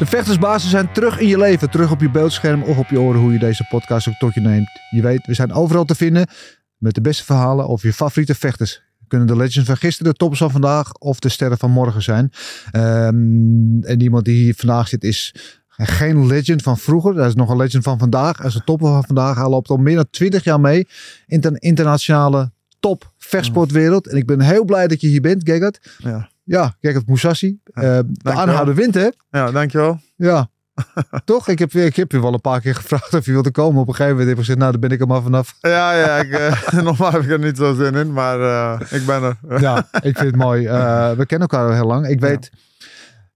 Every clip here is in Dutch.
De vechtersbazen zijn terug in je leven. Terug op je beeldscherm of op je oren hoe je deze podcast ook tot je neemt. Je weet, we zijn overal te vinden met de beste verhalen over je favoriete vechters. Kunnen de legends van gisteren, de toppers van vandaag of de sterren van morgen zijn. Ehm, en iemand die hier vandaag zit is geen legend van vroeger. Dat is nog een legend van vandaag. Hij is de topper van vandaag. Hij loopt al meer dan 20 jaar mee in de internationale top vechtsportwereld. En ik ben heel blij dat je hier bent, Gegard. Ja. Ja, Gegard Moussassi. Ja, Eh, de aanhouder wint, hè? Ja, dankjewel. Ja. Toch? Ik heb, ik heb je wel een paar keer gevraagd of je wilde komen. Op een gegeven moment heb ik gezegd, nou, daar ben ik er maar vanaf. Ja, ja, ik, eh, normaal heb ik er niet zo zin in, maar eh, ik ben er. Ja, ik vind het mooi. We kennen elkaar al heel lang. Ik weet,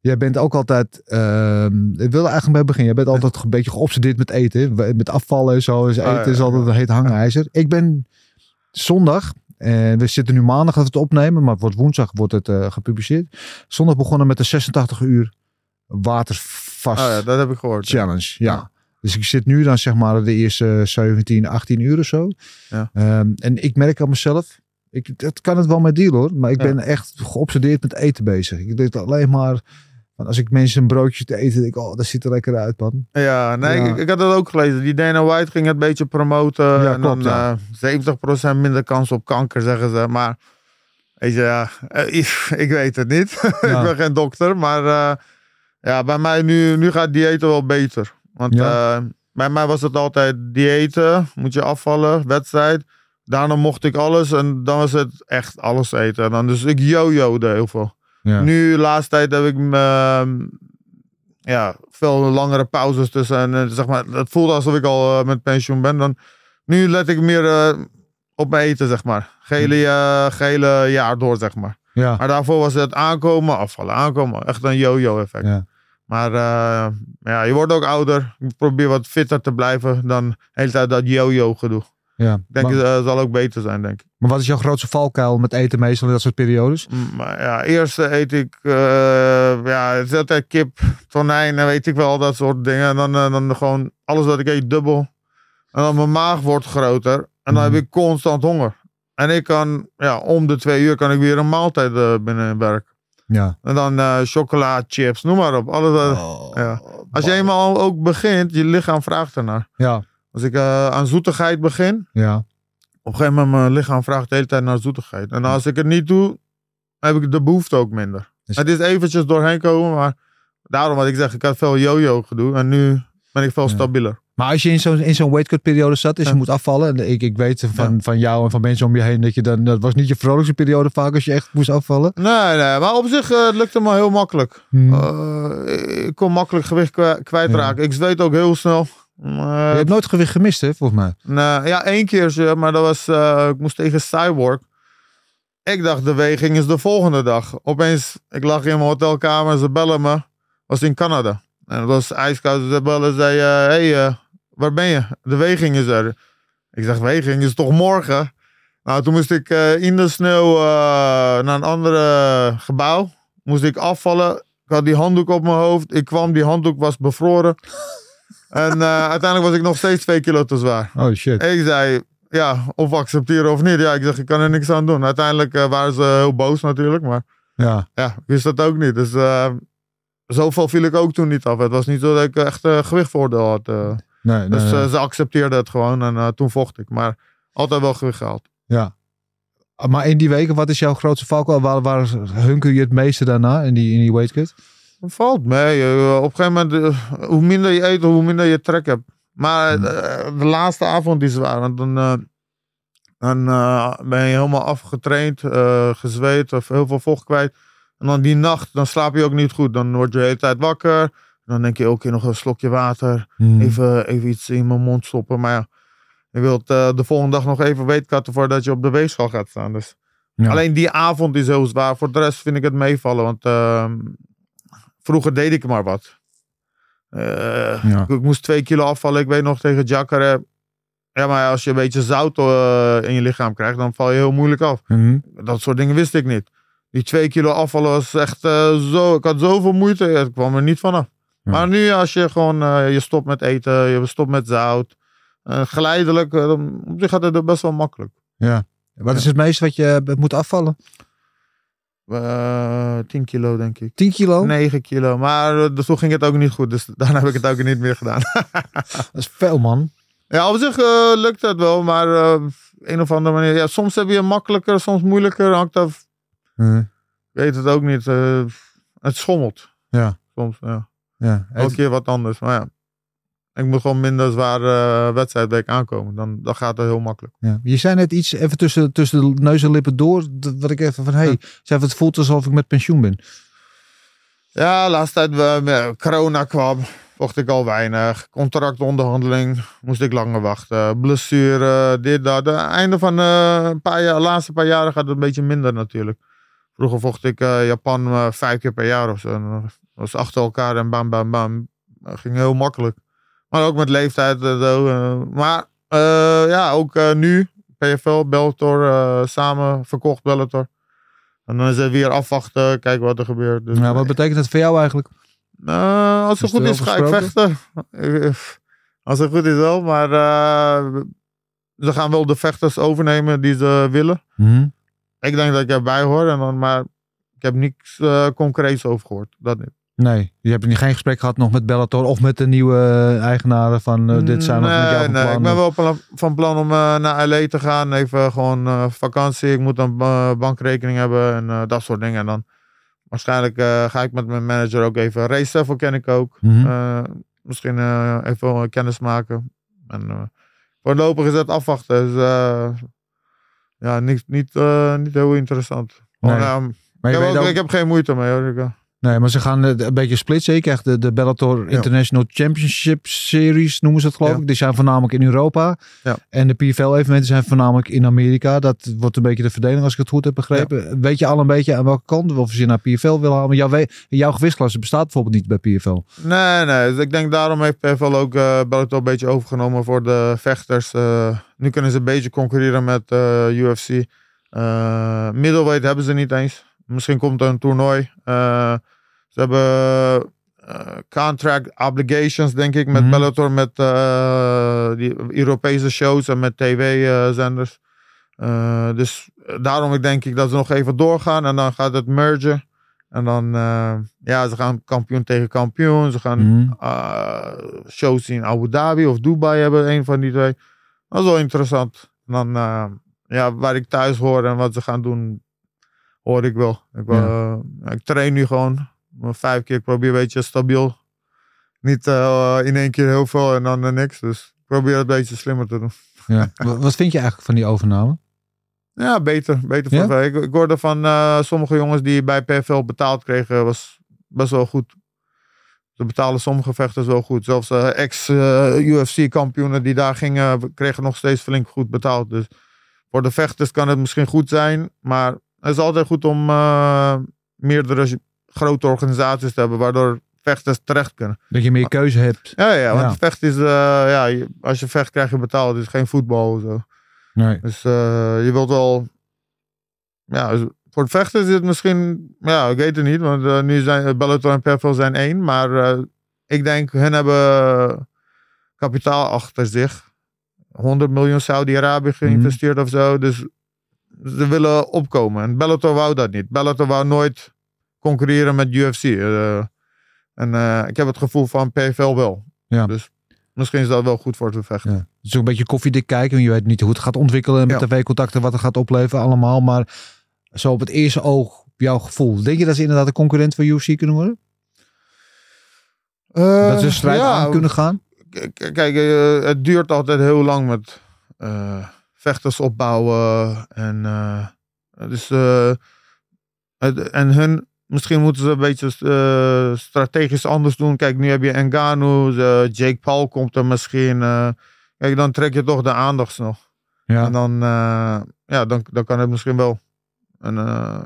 jij bent ook altijd, ehm, ik wilde eigenlijk bij beginnen. Jij bent altijd een beetje geobsedeerd met eten. Met afvallen en zo. Dus eten Oh, ja, is altijd een heet hangijzer. Ik ben zondag, en we zitten nu maandag dat we het opnemen, maar het wordt woensdag wordt het eh, gepubliceerd. Zondag begonnen met de 86 uur watervast Oh ja, dat heb ik gehoord. challenge. Ja. Ja. Dus ik zit nu dan zeg maar de eerste 17, 18 uur of zo. Ja. Ehm, en ik merk aan mezelf, ik, dat kan het wel met deal hoor, maar ik ben echt geobsedeerd met eten bezig. Ik denk alleen maar, van als ik mensen een broodje te eten, denk ik, oh, dat ziet er lekker uit man. Ja, nee, Ja. Ik, ik had dat ook gelezen. Die Dana White ging het een beetje promoten. Ja, en klopt, dan ja. eh 70% minder kans op kanker, zeggen ze. Maar weet je, ja, eh, ik, ik weet het niet. Ik ben geen dokter. Maar eh, ja, bij mij nu, nu gaat diëten wel beter. Want bij mij was het altijd diëten, moet je afvallen, wedstrijd. Daarna mocht ik alles en dan was het echt alles eten. En dan, dus ik yo-yo'de heel veel. Ja. Nu, de laatste tijd, heb ik ehm, ja, veel langere pauzes tussen. En eh, zeg maar, het voelde alsof ik al eh, met pensioen ben. Dan, nu let ik meer eh, op mijn eten, zeg maar. Gele, eh, gele jaar door, zeg maar. ja. Maar daarvoor was het aankomen, afvallen, aankomen. Echt een yo-yo effect. Ja. Maar ja, je wordt ook ouder. Ik probeer wat fitter te blijven dan de hele tijd dat yo-yo gedoe. Ja. Ik denk, maar, het eh, zal ook beter zijn, denk ik. maar wat is jouw grootste valkuil met eten meestal in dat soort periodes? Maar ja, eerst eh, eet ik, eh, ja, het is altijd kip, tonijn en weet ik wel, dat soort dingen. En dan, dan gewoon alles wat ik eet dubbel. En dan mijn maag wordt groter. En dan Mhm. heb ik constant honger. En ik kan, ja, om de twee uur kan ik weer een maaltijd eh, binnen werk. Ja. En dan eh chocola, chips, noem maar op. Alles, wat- Oh. ja. Als je eenmaal ook begint, je lichaam vraagt ernaar. Ja. Als ik eh, aan zoetigheid begin, Ja. op een gegeven moment mijn lichaam vraagt de hele tijd naar zoetigheid. En als ik het niet doe, heb ik de behoefte ook minder. Dus- Het is eventjes doorheen komen, maar daarom wat ik zeg, ik had veel yo-yo gedoe en nu ben ik veel Ja. stabieler. Maar als je in zo'n in zo'n weight cut periode zat, dus je moet afvallen. En ik, ik weet van, Ja. van jou en van mensen om je heen dat je dan, dat was niet je vrolijkste periode vaak als je echt moest afvallen. Nee, nee, maar op zich eh, het lukte me heel makkelijk. Hmm. Eh, ik kon makkelijk gewicht kwijtraken. Ik zweet ook heel snel. Maar, je hebt nooit gewicht gemist hè, volgens mij. Nee, ja, één keer, maar dat was, eh, ik moest tegen Cyborg. Ik dacht, de weging is de volgende dag. Opeens, ik lag in mijn hotelkamer, ze bellen me. Was in Canada. En het was ijskoud, ze bellen, zei, eh, hey, eh, waar ben je? De weging is er. Ik zeg, weging is toch morgen? Nou, toen moest ik in de sneeuw naar een andere gebouw. Moest ik afvallen. Ik had die handdoek op mijn hoofd. Ik kwam, die handdoek was bevroren. En eh, uiteindelijk was ik nog steeds twee kilo te zwaar. Oh shit. Ik zei, ja, of accepteren of niet. Ja, ik zeg, ik kan er niks aan doen. Uiteindelijk eh, waren ze heel boos natuurlijk, maar Ja. ja, ik wist dat ook niet. Dus eh, zoveel viel ik ook toen niet af. Het was niet zo dat ik echt gewichtvoordeel had. Nee, nee, dus nee. ze accepteerden het gewoon en toen vocht ik. Maar altijd wel gewicht gehaald. ja. Maar in die weken, wat is jouw grootste valkuil? Waar, waar hunker je het meeste daarna in die, in die weight cut? Het valt mee. eh, op een gegeven moment, eh, hoe minder je eet, hoe minder je trek hebt. Maar eh, de laatste avond die zwaar. Want dan, Dan ben je helemaal afgetraind, eh, gezweet of heel veel vocht kwijt. En dan die nacht, dan slaap je ook niet goed. Dan word je de hele tijd wakker. Dan denk je, oké, nog een slokje water. Hmm. Even, even iets in mijn mond stoppen. Maar ja, je wilt de volgende dag nog even weetkatten voordat je op de weegschaal gaat staan. Dus Ja. alleen die avond is heel zwaar. Voor de rest vind ik het meevallen. Want ehm, vroeger deed ik maar wat. Eh, Ja. ik, ik moest twee kilo afvallen. Ik weet nog tegen Jacare. Ja, maar als je een beetje zout eh, in je lichaam krijgt, dan val je heel moeilijk af. Mhm. Dat soort dingen wist ik niet. Die twee kilo afvallen was echt eh, zo. Ik had zoveel moeite. Ik kwam er niet vanaf. Ja. Maar nu, als je gewoon. je stopt met eten, je stopt met zout. geleidelijk. dan gaat het best wel makkelijk. Wat is het meeste wat je moet afvallen? Eh 10 kilo, denk ik. 10 kilo? 9 kilo. Maar eh, toen ging het ook niet goed. Dus daarna heb ik het ook niet meer gedaan. Dat is veel, man. ja, op zich eh, lukt het wel. Maar eh, een of andere manier. Ja, soms heb je het makkelijker, soms moeilijker. Hangt af. Mhm. Ik weet het ook niet. het schommelt. Ja. Soms, ja. Ja. Elke keer wat anders. Maar ja, ik moet gewoon minder zware uh, wedstrijdweek aankomen. Dan, dan gaat het heel makkelijk. Ja. Je zei net iets even tussen, tussen de neus en lippen door. dat- Wat ik even van, hé, hey, zei het voelt alsof ik met pensioen ben. Ja, laatste tijd uh, corona kwam. Vocht ik al weinig. Contractonderhandeling moest ik langer wachten. Blessure, dit, dat. Einde van uh, een paar jaar, de laatste paar jaren gaat het een beetje minder natuurlijk. Vroeger vocht ik uh, Japan vijf keer per jaar of zo. En dat was achter elkaar en bam, bam, bam. Dat ging heel makkelijk. Maar ook met leeftijd eh. maar ja, ook uh, nu. PFL, Bellator, samen verkocht Bellator. En dan is het weer afwachten, kijken wat er gebeurt. Dus, ja, wat betekent dat voor jou eigenlijk? Uh, als het goed is, ga ik vechten. Als het goed is wel, maar uh, ze gaan wel de vechters overnemen die ze willen. Mm -hmm. Ik denk dat ik erbij hoor, en dan, maar ik heb niks uh, concreets over gehoord. Dat niet. Nee, je hebt geen gesprek gehad nog met Bellator of met de nieuwe eigenaren van uh, dit zijn nee, nog met jou van nee, plan? ik ben wel plan, van plan om uh, naar LA te gaan. Even gewoon uh, vakantie. Ik moet een bankrekening hebben en dat soort dingen. En dan waarschijnlijk ga ik met mijn manager ook even racen. Voor ken ik ook. Mhm. Mm -hmm. misschien even kennis maken. En voorlopig is het afwachten. Dus ja, niet, niet, niet heel interessant. Nee. Gewoon, maar ik, heb ook... ik heb geen moeite mee hoor. Nee, maar ze gaan een beetje splitsen. Je krijgt de, de Bellator International ja. Championship Series, noemen ze het geloof ja. ik. Die zijn voornamelijk in Europa. Ja. En de PFL-evenementen zijn voornamelijk in Amerika. Dat wordt een beetje de verdeling als ik het goed heb begrepen. Weet je al een beetje aan welke kant of ze naar PFL willen halen? Jouw, jouw gewichtsklasse bestaat bijvoorbeeld niet bij PFL. Nee, nee. Ik denk daarom heeft PFL ook uh, Bellator een beetje overgenomen voor de vechters. Uh, nu kunnen ze een beetje concurreren met uh, UFC. middleweight hebben ze niet eens. Misschien komt er een toernooi. Ze hebben uh, contract obligations, denk ik, met mm -hmm. Bellator, met uh, die Europese shows en met tv-zenders. Uh, dus daarom denk ik dat ze nog even doorgaan en dan gaat het mergen. En dan, ja, ze gaan kampioen tegen kampioen. Ze gaan Mhm. shows in Abu Dhabi of Dubai hebben, een van die twee. Dat is wel interessant. En dan, ja, waar ik thuis hoor en wat ze gaan doen, hoor ik wel. Ik, Ja. ik train nu gewoon vijf keer. Probeer een beetje stabiel. Niet uh, in één keer heel veel en dan uh, niks. Dus ik probeer het een beetje slimmer te doen. Ja. Wat vind je eigenlijk van die overname? Ja, beter. beter Ja? voor ik, ik hoorde van uh, sommige jongens die bij PFL betaald kregen, was best wel goed. Ze betalen sommige vechters wel goed. Zelfs ex-UFC-kampioenen die daar gingen, kregen nog steeds flink goed betaald. Dus voor de vechters kan het misschien goed zijn. Maar het is altijd goed om meerdere grote organisaties te hebben, waardoor vechters terecht kunnen. Dat je meer keuze hebt. Ja, ja want Ja. vecht is, uh, ja, als je vecht krijg je betaald. Het is geen voetbal. Zo. Nee. Dus uh, je wilt wel, ja, dus voor het vechten is het misschien, ja, ik weet het niet, want uh, nu zijn Bellator en PFL zijn één, maar ik denk, hun hebben kapitaal achter zich. 100 miljoen Saudi-Arabië geïnvesteerd of zo, dus ze willen opkomen. En Bellator wou dat niet. Bellator wou nooit concurreren met UFC. eh, en eh, ik heb het gevoel van PFL wel. Ja. Dus misschien is dat wel goed voor te vechten. Ja. Het is ook een beetje koffiedik kijken. want Je weet niet hoe het gaat ontwikkelen met Ja. tv-contacten, wat het gaat opleveren allemaal. Maar zo op het eerste oog, jouw gevoel. Denk je dat ze inderdaad een concurrent van UFC kunnen worden? dat ze een strijd ja, aan kunnen gaan? Kijk, het duurt altijd heel lang met vechters opbouwen. En, dus, het- en hun, misschien moeten ze een beetje eh, strategisch anders doen. Kijk, nu heb je Ngannou, eh, Jake Paul komt er misschien. eh. kijk, dan trek je toch de aandacht nog. Ja. En dan, ja, dan, dan kan het misschien wel. En,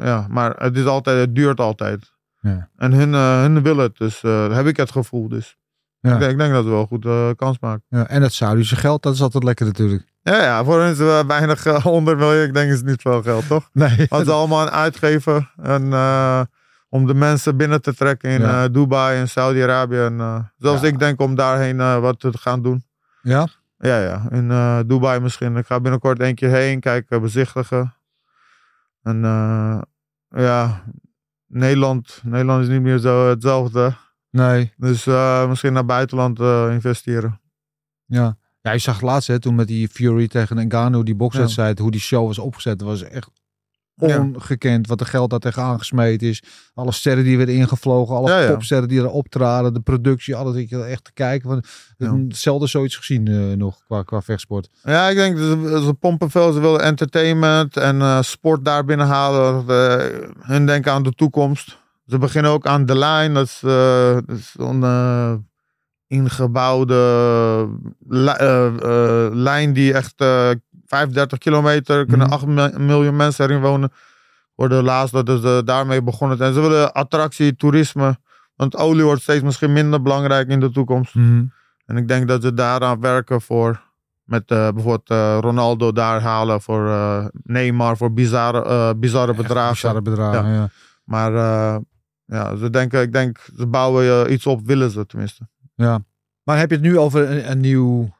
ja, maar het, is altijd, het duurt altijd. Ja. En hun, hun willen het, dus heb ik het gevoel. Dus Ja. ik, denk, ik denk dat we wel goed kans maken. Ja, en het Saudische geld, dat is altijd lekker natuurlijk. Ja, ja voor hun is het weinig uh, 100 miljoen. Ik denk is het niet veel geld, toch? Nee. Wat ze allemaal aan uitgeven. En, om de mensen binnen te trekken in Ja. eh, Dubai en Saudi-Arabië. En eh, zelfs Ja. ik denk om daarheen eh, wat te gaan doen. Ja? Ja, ja. In Dubai misschien. Ik ga binnenkort één keer heen kijken, bezichtigen. En ja, Nederland. Nederland is niet meer zo hetzelfde. Nee. Dus misschien naar buitenland investeren. Ja. Ja, je zag het laatst hè, toen met die Fury tegen Ngannou, die bokswedstrijd, hoe die show was opgezet. Dat was echt Ja. Ongekend wat de geld daar tegenaan gesmeten is. Alle sterren die werden ingevlogen, alle Ja, ja. popsterren die er optraden, de productie, alles. Ik echt te kijken. Van, Ja. Zelden zoiets gezien eh, nog qua, qua vechtsport. Ja, ik denk dat ze, pompen veel. Ze willen entertainment en eh, sport daar binnen halen. Eh, hun denken aan de toekomst. Ze beginnen ook aan de lijn. Dat is, dat is zo'n eh, ingebouwde li- lijn die echt 35 kilometer kunnen Mhm. 8 mi- miljoen mensen erin wonen. Worden laatst dat is eh, daarmee begonnen. En ze willen attractie, toerisme. Want olie wordt steeds misschien minder belangrijk in de toekomst. En ik denk dat ze daaraan werken voor. Met eh, bijvoorbeeld eh, Ronaldo daar halen voor Neymar voor bizarre, bizarre bedragen. bizarre bedragen, ja. Maar ja, ze denken, ik denk, ze bouwen iets op, willen ze tenminste. Ja. Maar heb je het nu over een, een nieuw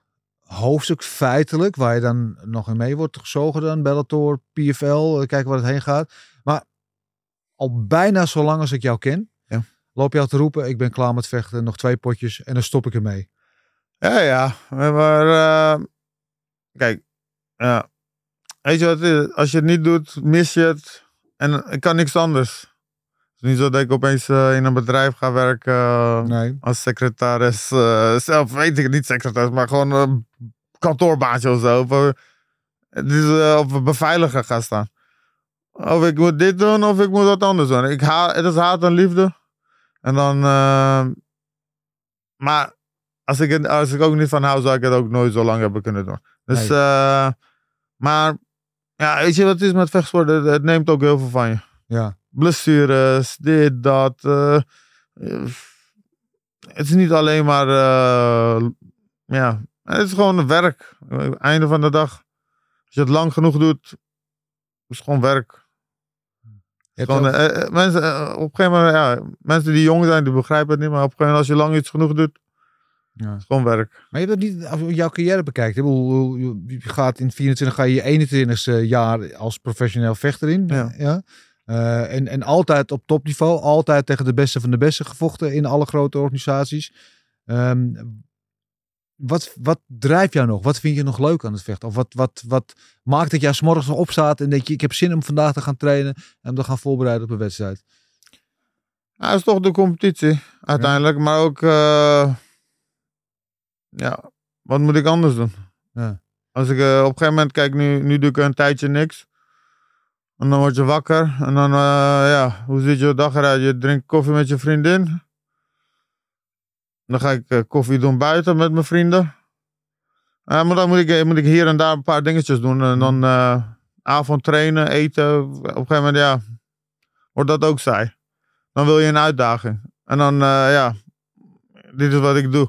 hoofdstuk feitelijk, waar je dan nog in mee wordt gezogen dan, Bellator, PFL, eh, kijken waar het heen gaat. Maar al bijna zo lang als ik jou ken, Ja. loop je al te roepen, ik ben klaar met vechten, nog twee potjes en dan stop ik ermee. Ja, ja. Maar eh, kijk, ja. weet je wat? Als je het niet doet, mis je het. En ik kan niks anders. Het is niet zo dat ik opeens eh, in een bedrijf ga werken. eh, Nee. als secretaris. eh, zelf weet ik niet, secretaris, maar gewoon een kantoorbaantje of zo. Of, eh, of een beveiliger gaan staan. Of ik moet dit doen of ik moet wat anders doen. Ik ha het is haat en liefde. En dan. maar als ik, als ik ook niet van hou, zou ik het ook nooit zo lang hebben kunnen doen. Dus. Nee. eh, maar. Ja, weet je wat het is met vechtsport? Het, het neemt ook heel veel van je Ja. Blessures, dit, dat. eh, het is niet alleen maar. eh, ja, het is gewoon werk. Einde van de dag. Als je het lang genoeg doet, is het gewoon werk. Gewoon, eh, eh, mensen, eh, op een gegeven moment, ja, mensen die jong zijn, die begrijpen het niet. Maar op een gegeven moment, als je lang iets genoeg doet, ja. is het gewoon werk. Maar je hebt het niet, als je jouw carrière bekijkt, je je gaat in 24 ga je je 21ste jaar als professioneel vechter in. Ja. Eh, en, en altijd op topniveau, altijd tegen de beste van de beste gevochten in alle grote organisaties. Ehm, wat, wat drijft jou nog? Wat vind je nog leuk aan het vechten? Of wat, wat, wat maakt dat jij 's morgens nog opstaat en denk je, ik heb zin om vandaag te gaan trainen en te gaan voorbereiden op een wedstrijd? Het is toch de competitie, uiteindelijk. Maar ook, eh, ja, wat moet ik anders doen? Ja. Als ik eh, op een gegeven moment, kijk, nu, nu doe ik een tijdje niks. En dan word je wakker. En dan, eh, ja, hoe ziet je dag eruit? Je drinkt koffie met je vriendin. Dan ga ik eh, koffie doen buiten met mijn vrienden. Eh, maar dan moet ik, moet ik hier en daar een paar dingetjes doen. En dan avond trainen, eten. Op een gegeven moment, ja, wordt dat ook saai. Dan wil je een uitdaging. En dan, ja, dit is wat ik doe.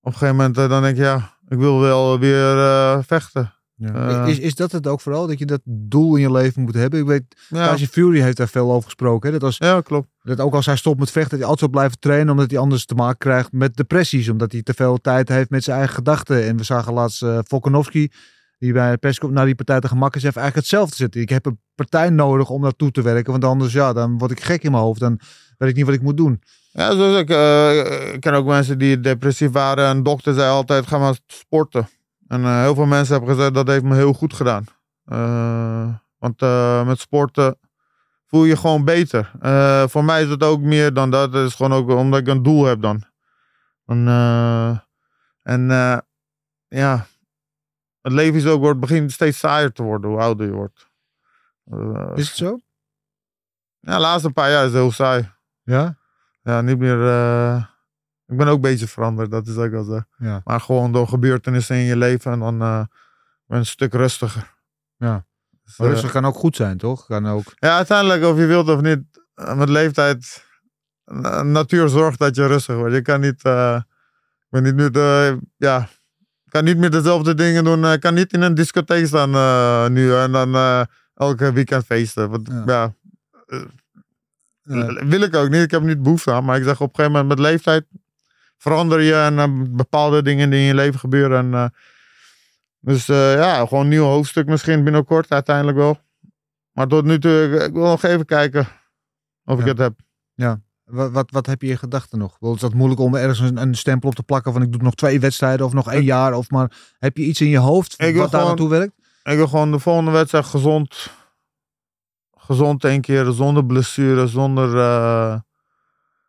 Op een gegeven moment, dan denk ik, ja, ik wil wel weer vechten. Eh. is, is dat het ook vooral, dat je dat doel in je leven moet hebben? Ik weet, Ja, Tyson Fury heeft daar veel over gesproken. Hè? Dat was ja klopt. Dat ook als hij stopt met vechten, dat hij altijd zal blijven trainen, omdat hij anders te maken krijgt met depressies. Omdat hij te veel tijd heeft met zijn eigen gedachten. En we zagen laatst eh Volkanovski, die bij persconferentie naar die partij te gemak is, heeft eigenlijk hetzelfde zitten. Ik heb een partij nodig om naartoe te werken, want anders ja, dan word ik gek in mijn hoofd. Dan weet ik niet wat ik moet doen. Ja, zoals ik, eh, ik ken ook mensen die depressief waren. En dokter zei altijd, ga maar sporten. En eh, heel veel mensen hebben gezegd, dat heeft me heel goed gedaan. Eh, want eh, met sporten voel je gewoon beter. Voor mij is het ook meer dan dat. Het is gewoon ook omdat ik een doel heb dan. En, en ja, het leven is ook, wordt, begint steeds saaier te worden hoe ouder je wordt. Is het zo? ja, de laatste paar jaar is het heel saai. Ja? Ja, niet meer. Ik ben ook een beetje veranderd, dat is ook wel zo. Ja. Maar gewoon door gebeurtenissen in je leven en dan eh, ben je een stuk rustiger. Ja. Dus, Maar eh, rustig kan ook goed zijn, toch? Kan ook. ja, uiteindelijk, of je wilt of niet, eh, met leeftijd. natuur zorgt dat je rustig wordt. Je kan niet. ik ben niet meer de, ja, kan niet meer dezelfde dingen doen. Ik kan niet in een discotheek staan nu en dan elke weekend feesten. Want, Ja. ja. Ja. Wil ik ook niet. Ik heb niet behoefte aan. Maar ik zeg op een gegeven moment met leeftijd verander je en eh, bepaalde dingen die in je leven gebeuren. En, eh, dus eh, ja, gewoon een nieuw hoofdstuk misschien binnenkort uiteindelijk wel. Maar tot nu toe, ik, wil nog even kijken of ik Ja. het heb. Wat, wat, wat heb je in gedachten nog? Is dat moeilijk om ergens een, een stempel op te plakken van ik doe nog twee wedstrijden of nog één jaar? Of maar heb je iets in je hoofd wat daar gewoon- naartoe werkt? Ik wil gewoon de volgende wedstrijd gezond. Gezond één keer, zonder blessure, zonder.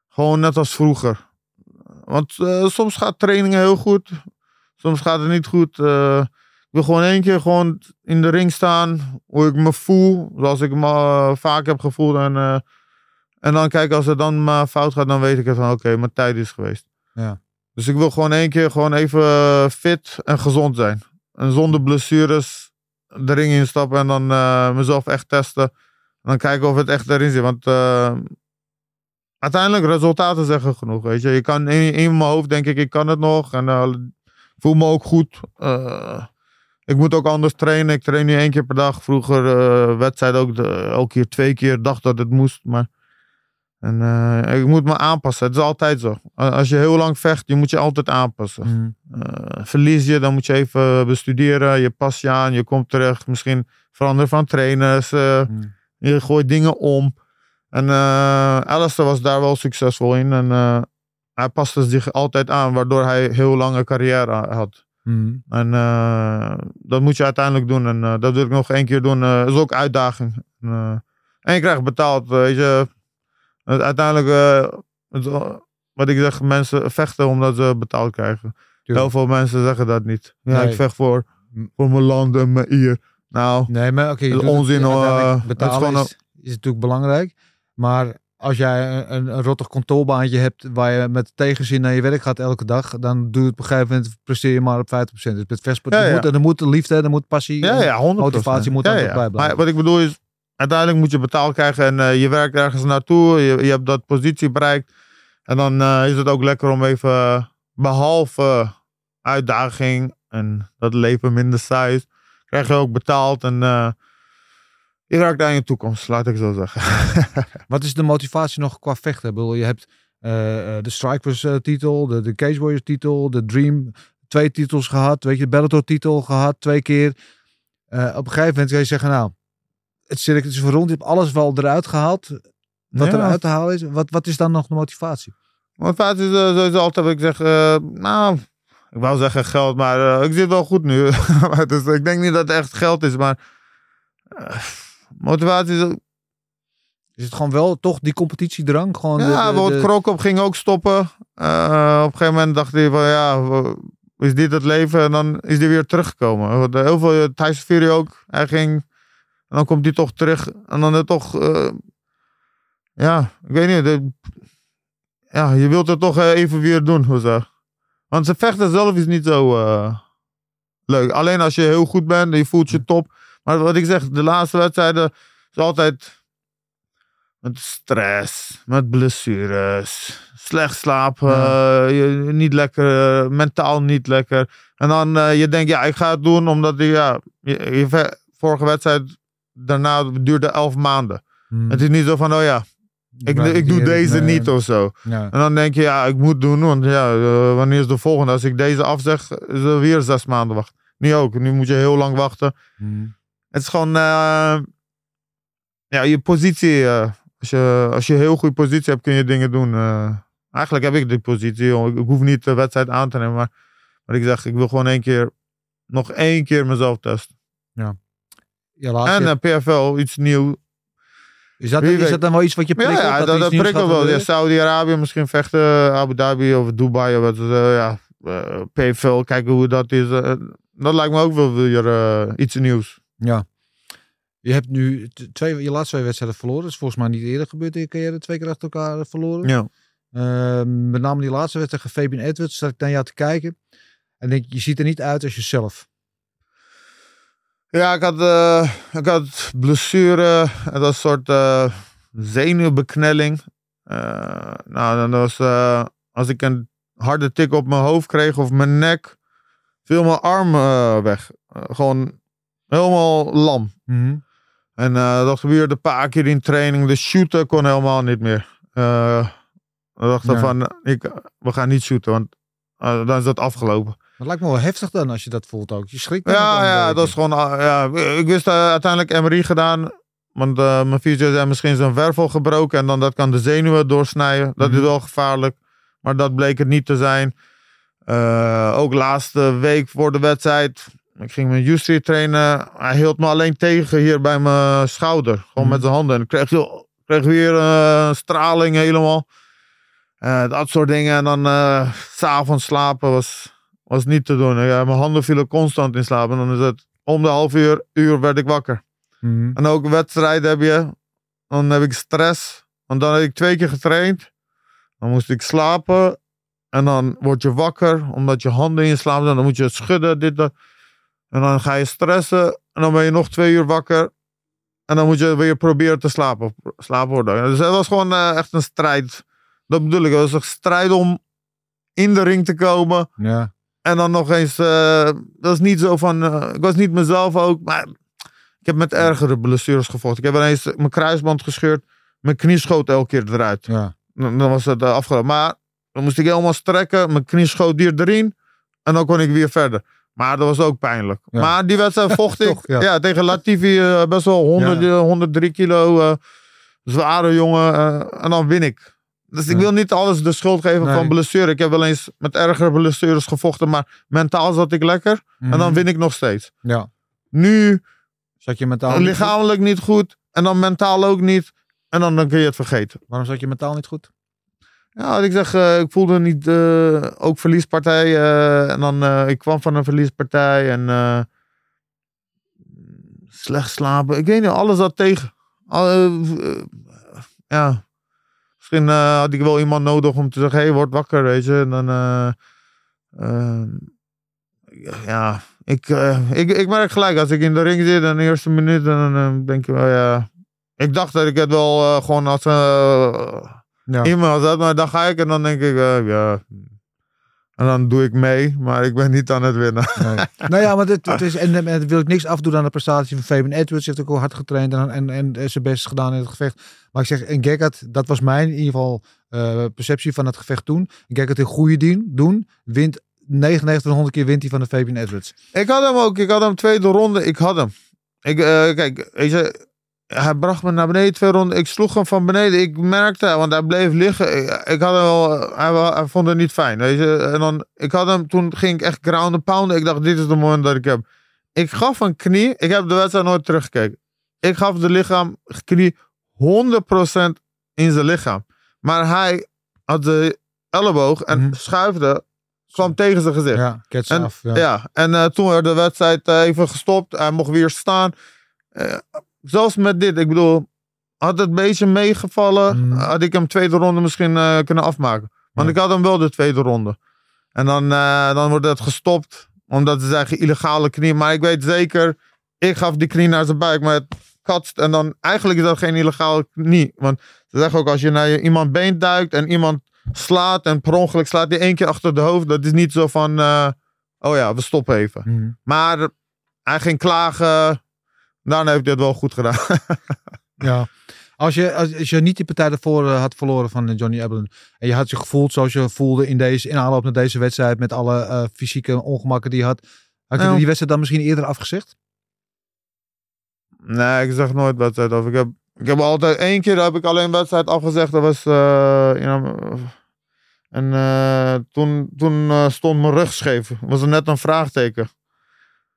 gewoon net als vroeger. Want eh, soms gaat trainingen heel goed, soms gaat het niet goed. eh. ik wil gewoon één keer gewoon in de ring staan, hoe ik me voel, zoals ik me eh, vaak heb gevoeld. En, en dan kijken, als het dan maar fout gaat, dan weet ik het van oké, mijn tijd is geweest. Ja. Dus ik wil gewoon één keer gewoon even fit en gezond zijn. En zonder blessures de ring instappen en dan mezelf echt testen. En dan kijken of het echt erin zit. Want uiteindelijk, resultaten zeggen genoeg. Weet je, je kan in, in mijn hoofd denk ik, ik kan het nog. En eh, voel me ook goed. Eh, ik moet ook anders trainen. Ik train nu één keer per dag. Vroeger eh wedstrijd ook de, elke keer twee keer. Dacht dat het moest, maar... En ik moet me aanpassen. Het is altijd zo. Als je heel lang vecht, je moet je altijd aanpassen. Mhm. Verlies je, dan moet je even bestuderen. Je past je aan, je komt terug. Misschien veranderen van trainers. Mhm. je gooit dingen om. En eh Alistair was daar wel succesvol in. En eh, hij paste zich altijd aan, waardoor hij heel lange carrière had. Mhm. En eh, dat moet je uiteindelijk doen. En dat wil ik nog één keer doen. Dat is ook uitdaging. En, en je krijgt betaald. Weet je. Uiteindelijk, het, wat ik zeg, mensen vechten omdat ze betaald krijgen. Heel veel mensen zeggen dat niet. Ja, Nee. ik vecht voor, Mm. voor mijn land en mijn eer. Nou, Nee, maar oké. het- onzin, ja, Het is Betalen is, is, natuurlijk belangrijk. Maar als jij een, een, rottig kantoorbaantje hebt waar je met tegenzin naar je werk gaat elke dag, dan doe je het op een gegeven moment, presteer je maar op 50%. Dus met vechtsport, Ja, ja. moet, en er moet liefde, er moet passie. ja, ja, 100%. motivatie moet ja, blijven. Maar wat ik bedoel is, uiteindelijk moet je betaald krijgen en eh, je werkt ergens naartoe. Je, je hebt dat positie bereikt. En dan eh, is het ook lekker om even, eh, behalve uitdaging en dat leven minder saai is, krijg je ook betaald en eh, je werkt aan je toekomst, laat ik zo zeggen. Wat is de motivatie nog qua vechten? Ik bedoel, je hebt eh, eh, de Strikers eh, titel, de, de Cage Warriors titel, de Dream, twee titels gehad, weet je, de Bellator titel gehad, twee keer. Op een gegeven moment kan je zeggen, nou, het circuit is rond, je hebt alles wel eruit gehaald. Wat Ja. eruit te halen is, wat, wat is dan nog de motivatie? Motivatie is sowieso altijd ik zeg, nou, ik wou zeggen geld, maar ik zit wel goed nu. Dus, ik denk niet dat het echt geld is, maar motivatie is ook- Is het gewoon wel toch die competitiedrang? Gewoon Ja, de, Krokop ging ook stoppen. Eh, op een gegeven moment dacht hij van ja, is dit het leven? En dan is hij weer teruggekomen. Eh, Heel veel, Thijs Fury ook. Hij ging, en dan komt hij toch terug. En dan toch, eh, ja, ik weet niet. de- ja, je wilt het toch eh, even weer doen. Hoe zo. Want ze vechten zelf is niet zo eh, leuk. Alleen als je heel goed bent en je voelt je top. Maar wat ik zeg, de laatste wedstrijden is altijd met stress, met blessures, slecht slapen, Ja. eh, je, niet lekker, eh, mentaal niet lekker. En dan eh, je denkt, ja, ik ga het doen omdat ik, ja, je, je vorige wedstrijd daarna duurde elf maanden. Hmm. Het is niet zo van, oh ja, ik, ik doe deze nee. niet of zo. Ja. En dan denk je, ja, ik moet doen, want ja, wanneer is de volgende? Als ik deze afzeg, is er weer zes maanden wachten. Nu ook, nu moet je heel lang wachten. Hmm. Het is gewoon, eh, ja, je positie. eh, als, je, als je een heel goede positie hebt, kun je dingen doen. eh. eigenlijk heb ik die positie. Ik, ik hoef niet de wedstrijd aan te nemen. Maar, maar ik zeg, ik wil gewoon één keer, nog één keer mezelf testen. Ja, en eh, PFL, iets nieuw. is, dat, is dat dan wel iets wat je prikkelt? ja, dat, dat nieuws prikkelt wel. Ja? Saudi-Arabië misschien vechten, Abu Dhabi of Dubai. Of wat, eh, ja, eh, PFL, kijken hoe dat is. dat lijkt me ook wel weer iets nieuws. Ja. Je hebt nu twee, je laatste twee wedstrijden verloren. Dat is volgens mij niet eerder gebeurd in je carrière. Twee keer achter elkaar eh, verloren. Ja. Ehm, met name die laatste wedstrijd tegen Fabian Edwards. Zat ik naar jou te kijken. En denk, je ziet er niet uit als jezelf. Ja, ik had, eh, ik had blessure. Het was een soort eh, zenuwbeknelling. Nou, dan was, als ik een harde tik op mijn hoofd kreeg of mijn nek, viel mijn arm weg. Gewoon helemaal lam. En eh, dat gebeurde een paar keer in training. De shooten kon helemaal niet meer. Eh we dachten Ja. van, ik, we gaan niet shooten, want eh, dan is dat afgelopen. Dat lijkt me wel heftig dan als je dat voelt ook. Je schrikt Ja, ja, dat is gewoon. Ja, ik wist uiteindelijk MRI gedaan. Want mijn fysio zei misschien zijn wervel gebroken. En dan dat kan de zenuwen doorsnijden. Dat Mhm. is wel gevaarlijk. Maar dat bleek het niet te zijn. Ook laatste week voor de wedstrijd. Ik ging met Justri trainen. Hij hield me alleen tegen hier bij mijn schouder. Gewoon Mhm. met zijn handen. En ik kreeg, kreeg weer eh, straling helemaal. Eh, dat soort dingen. En dan s s'avonds slapen was, was niet te doen. Ja, mijn handen vielen constant in slaap. En dan is het om de half uur, uur werd ik wakker. Mhm. En ook wedstrijden heb je. Dan heb ik stress. Want dan heb ik twee keer getraind. Dan moest ik slapen. En dan word je wakker. Omdat je handen in slaap zijn. Dan moet je schudden. Dit, dat. En dan ga je stressen. En dan ben je nog twee uur wakker. En dan moet je weer proberen te slapen. slapen worden. Dus het was gewoon eh, echt een strijd. Dat bedoel ik. Het was een strijd om in de ring te komen. Ja. En dan nog eens, eh, dat is niet zo van, eh, ik was niet mezelf ook, maar ik heb met ergere blessures gevochten. Ik heb ineens mijn kruisband gescheurd, mijn knie schoot elke keer eruit. Ja. Dan dan was het afgelopen. Maar dan moest ik helemaal strekken, mijn knie schoot hier erin en dan kon ik weer verder. Maar dat was ook pijnlijk. Ja. Maar die wedstrijd vocht ik Toch, ja. ja. tegen Latifi, eh, best wel 100, Ja. eh, 103 kilo, eh, zware jongen. eh, en dan win ik. Dus ik wil niet alles de schuld geven Nee. van blessure. Ik heb wel eens met ergere blessures gevochten, maar mentaal zat ik lekker. En dan Mhm. win ik nog steeds. Ja. Nu Zat je mentaal niet goed? lichamelijk niet goed en dan mentaal ook niet. En dan, dan kun je het vergeten. Waarom zat je mentaal niet goed? Wat ik zeg, eh, ik voelde niet, eh, ook verliespartij. eh, en dan, ik kwam van een verliespartij en slecht slapen. Ik weet niet, alles zat tegen. Ja, misschien had ik wel iemand nodig om te zeggen, hey, word wakker, weet je. En dan, ja, ik, ik, ik merk gelijk, als ik in de ring zit in de eerste minuut, dan denk je wel, ja... Ik dacht dat ik het wel gewoon als... Ja. iemand had, maar dan ga ik en dan denk ik, eh, ja. En dan doe ik mee, maar ik ben niet aan het winnen. Nee. nou ja, maar dit, het is, en, en dan wil ik niks afdoen aan de prestatie van Fabian Edwards. Hij heeft ook al hard getraind en, en, en zijn best gedaan in het gevecht. Maar ik zeg, en Gekkat, dat was mijn in ieder geval eh, perceptie van het gevecht toen. Gekkat een goede dien, doen, wint 99 van 100 keer wint hij van de Fabian Edwards. Ik had hem ook, ik had hem tweede ronde, ik had hem. Ik, eh, kijk, weet je, hij bracht me naar beneden twee ronden. Ik sloeg hem van beneden. Ik merkte, want hij bleef liggen. Ik, ik had hem wel, hij, vond het niet fijn. Weet je. En dan, ik had hem, toen ging ik echt ground and pounden. Ik dacht, dit is de moment dat ik heb. Ik gaf een knie. Ik heb de wedstrijd nooit teruggekeken. Ik gaf de lichaam, knie 100% in zijn lichaam. Maar hij had de elleboog en Mhm. schuifde, kwam tegen zijn gezicht. Ja, En, af. ja. Ja. en eh, toen werd de wedstrijd eh, even gestopt. Hij mocht weer staan. Eh, zelfs met dit, ik bedoel, had het een beetje meegevallen, Mm. had ik hem tweede ronde misschien eh, kunnen afmaken. Want Ja. ik had hem wel de tweede ronde. En dan, eh, dan wordt het gestopt, omdat ze zeggen illegale knie. Maar ik weet zeker, ik gaf die knie naar zijn buik, maar het katst. En dan, eigenlijk is dat geen illegale knie. Want ze zeggen ook, als je naar je, iemand been duikt en iemand slaat en per ongeluk slaat hij één keer achter de hoofd. Dat is niet zo van, eh, oh ja, we stoppen even. Mhm. Maar hij ging klagen. Daarna heeft hij het wel goed gedaan. Ja. Als je, als, als je niet die partij ervoor eh, had verloren van eh, Johnny Eblen en je had je gevoeld zoals je voelde in, deze, in aanloop naar deze wedstrijd met alle eh, fysieke ongemakken die je had, had je Ja. die wedstrijd dan misschien eerder afgezegd? nee, ik zeg nooit wedstrijd af. Ik heb, ik heb altijd één keer heb ik alleen wedstrijd afgezegd. Dat was. eh, ja, en eh, toen, toen stond mijn rug scheef. Was er net een vraagteken.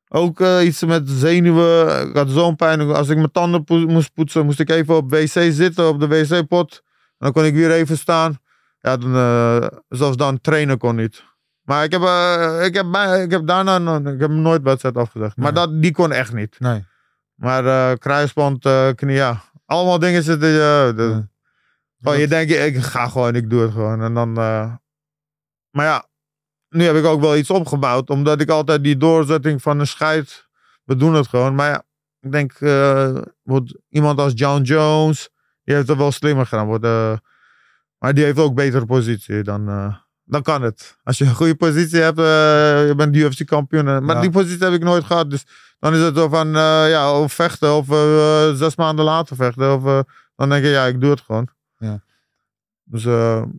Ook eh, iets met zenuwen. Ik had zo'n pijn. Als ik mijn tanden moest poetsen, moest ik even op wc zitten, op de wc-pot. Dan kon ik weer even staan. Ja, dan, eh, zelfs dan trainen kon niet. Maar ik heb, eh, ik heb, ik heb daarna ik heb nooit wedstrijd afgezegd. Maar dat, die kon echt niet. Nee. Maar kruisband, knie, ja. Allemaal dingen zitten. je. Gewoon, je denkt, ik ga gewoon, ik doe het gewoon. En dan, maar ja, nu heb ik ook wel iets opgebouwd. Omdat ik altijd die doorzetting van een scheid, we doen het gewoon. Maar ja, ik denk, wordt iemand als John Jones, die heeft het wel slimmer gedaan. Wordt, eh, maar die heeft ook betere positie dan... eh, dan kan het. Als je een goede positie hebt, je bent UFC kampioen. eh, Maar Ja. die positie heb ik nooit gehad. Dus dan is het zo van, ja, of vechten of zes maanden later vechten. Of, dan denk ik, ja, ik doe het gewoon. Ja. Dus,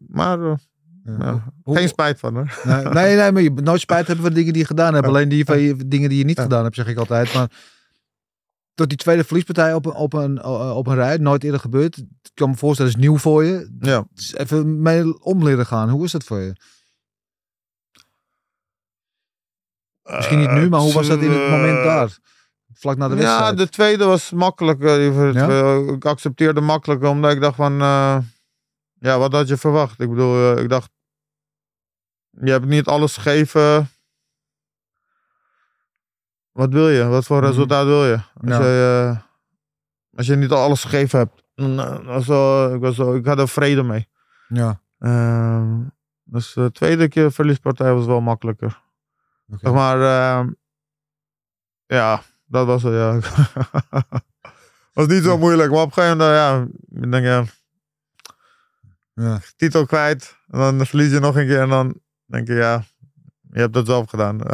maar eh, Hoe- geen spijt van hoor. Nee, nee, nee, maar je moet nooit spijt hebben van de dingen die je gedaan hebt. Alleen die van je, dingen die je niet gedaan hebt, zeg ik altijd. Maar tot die tweede verliespartij op een, op een, eh, op een rij, nooit eerder gebeurd. Ik kan me voorstellen, dat is nieuw voor je. Ja. Dus even mee om leren gaan. Hoe is dat voor je? Misschien niet nu, maar hoe was dat in het moment daar? Vlak na de wedstrijd. Ja, de tweede was makkelijker. Die- Ja? eh, Ik accepteerde makkelijker, omdat ik dacht van... eh, ja, wat had je verwacht? Ik bedoel, eh, ik dacht... Je hebt niet alles gegeven. Wat wil je? Wat voor Mhm. resultaat wil je? Als, Ja. je eh, als je niet alles gegeven hebt. eh, ik, was ik had er vrede mee. Ja. Ehm, dus de tweede keer verliespartij was wel makkelijker. Zeg maar, ehm, ja, dat was het, ja. was niet zo moeilijk, maar op een gegeven moment, ja, ik denk ja, Ja. titel kwijt. En dan verlies je nog een keer en dan denk je, ja, je hebt het zelf gedaan.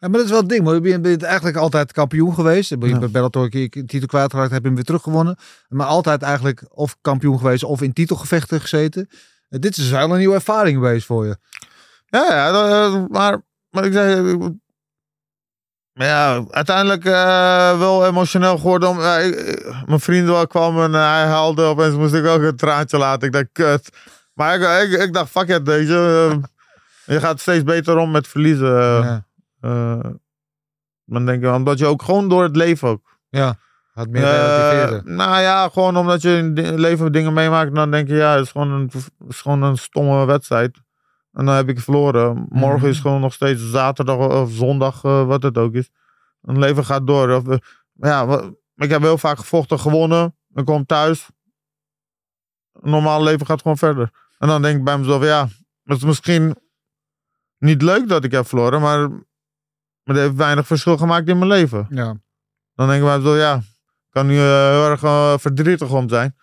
Ja, maar dat is wel het ding. Maar je bent- eigenlijk altijd kampioen geweest. Je Ja. bent Bellator een titel kwijtgeraakt, heb je hem weer teruggewonnen. Maar altijd eigenlijk of kampioen geweest of in titelgevechten gezeten. Dit is wel een nieuwe ervaring geweest voor je. ja, ja, dat, eh, maar, maar ik zeg, eh, maar ja, uiteindelijk eh, wel emotioneel geworden. Om, ja, ik- mijn vriend wel kwam en hij haalde. Opeens moest ik ook een traantje laten. Ik dacht, kut. Maar ik, ik, ik dacht, fuck it, weet je. eh, je gaat steeds beter om met verliezen. eh. ja. Dan denk ik, omdat je ook gewoon door het leven ook. ja. Had meer relativeren. nou ja, gewoon omdat je in het leven dingen meemaakt. Dan denk je, ja, het is gewoon een, het is gewoon een stomme wedstrijd. En dan heb ik verloren. Morgen Mhm. is gewoon nog steeds zaterdag of zondag, wat het ook is. Een leven gaat door. Of, ja, ik heb heel vaak gevochten, gewonnen. Ik kom thuis. Normaal leven gaat gewoon verder. En dan denk ik bij mezelf, ja, het is misschien niet leuk dat ik heb verloren, maar, maar het heeft weinig verschil gemaakt in mijn leven. Ja. Dan denk ik bij mezelf, ja, ik kan nu eh, heel erg eh, verdrietig om zijn.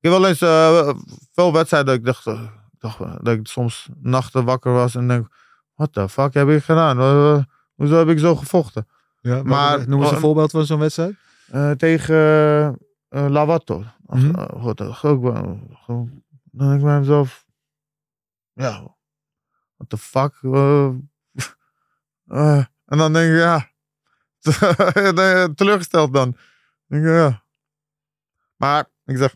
Ik heb wel eens eh, veel wedstrijden dat ik dacht, dacht dat ik soms nachten wakker was en denk, wat de fuck heb ik gedaan? Hoezo heb ik zo gevochten? ja maar, Maar- noem eens een voorbeeld van zo'n wedstrijd. Tegen Lavato. Mhm. eh, dan denk ik bij mezelf, ja, what the fuck? eh, eh, en dan denk ik, ja, teleurgesteld dan. denk ik, ja. Maar, ik zeg,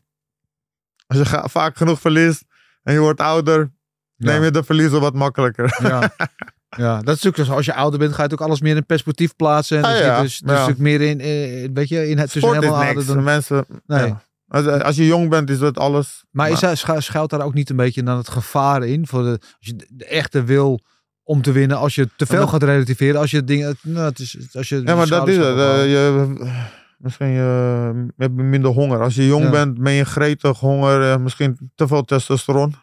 als je ga- vaak genoeg verliest en je wordt ouder, neem Ja. je de verliezen wat makkelijker. Ja. ja, dat is natuurlijk zo. Als je ouder bent, ga je het ook alles meer in perspectief plaatsen. En Ah, dan ja. dus, dus Ja. natuurlijk meer in, eh, weet je, in het tussen helemaal ouder dan... Mensen, Nee. ja. Als, als je jong bent, is dat alles. Maar is schuilt daar ook niet een beetje dan het gevaar in? Voor de, als je de- echte wil om te winnen, als je te veel gaat relativeren, als je dingen... Nou, het is, als je Ja, maar dat is het. Eh, je, misschien je, je hebt minder honger. Als je jong Ja. bent, ben je gretig, honger, eh, misschien te veel testosteron.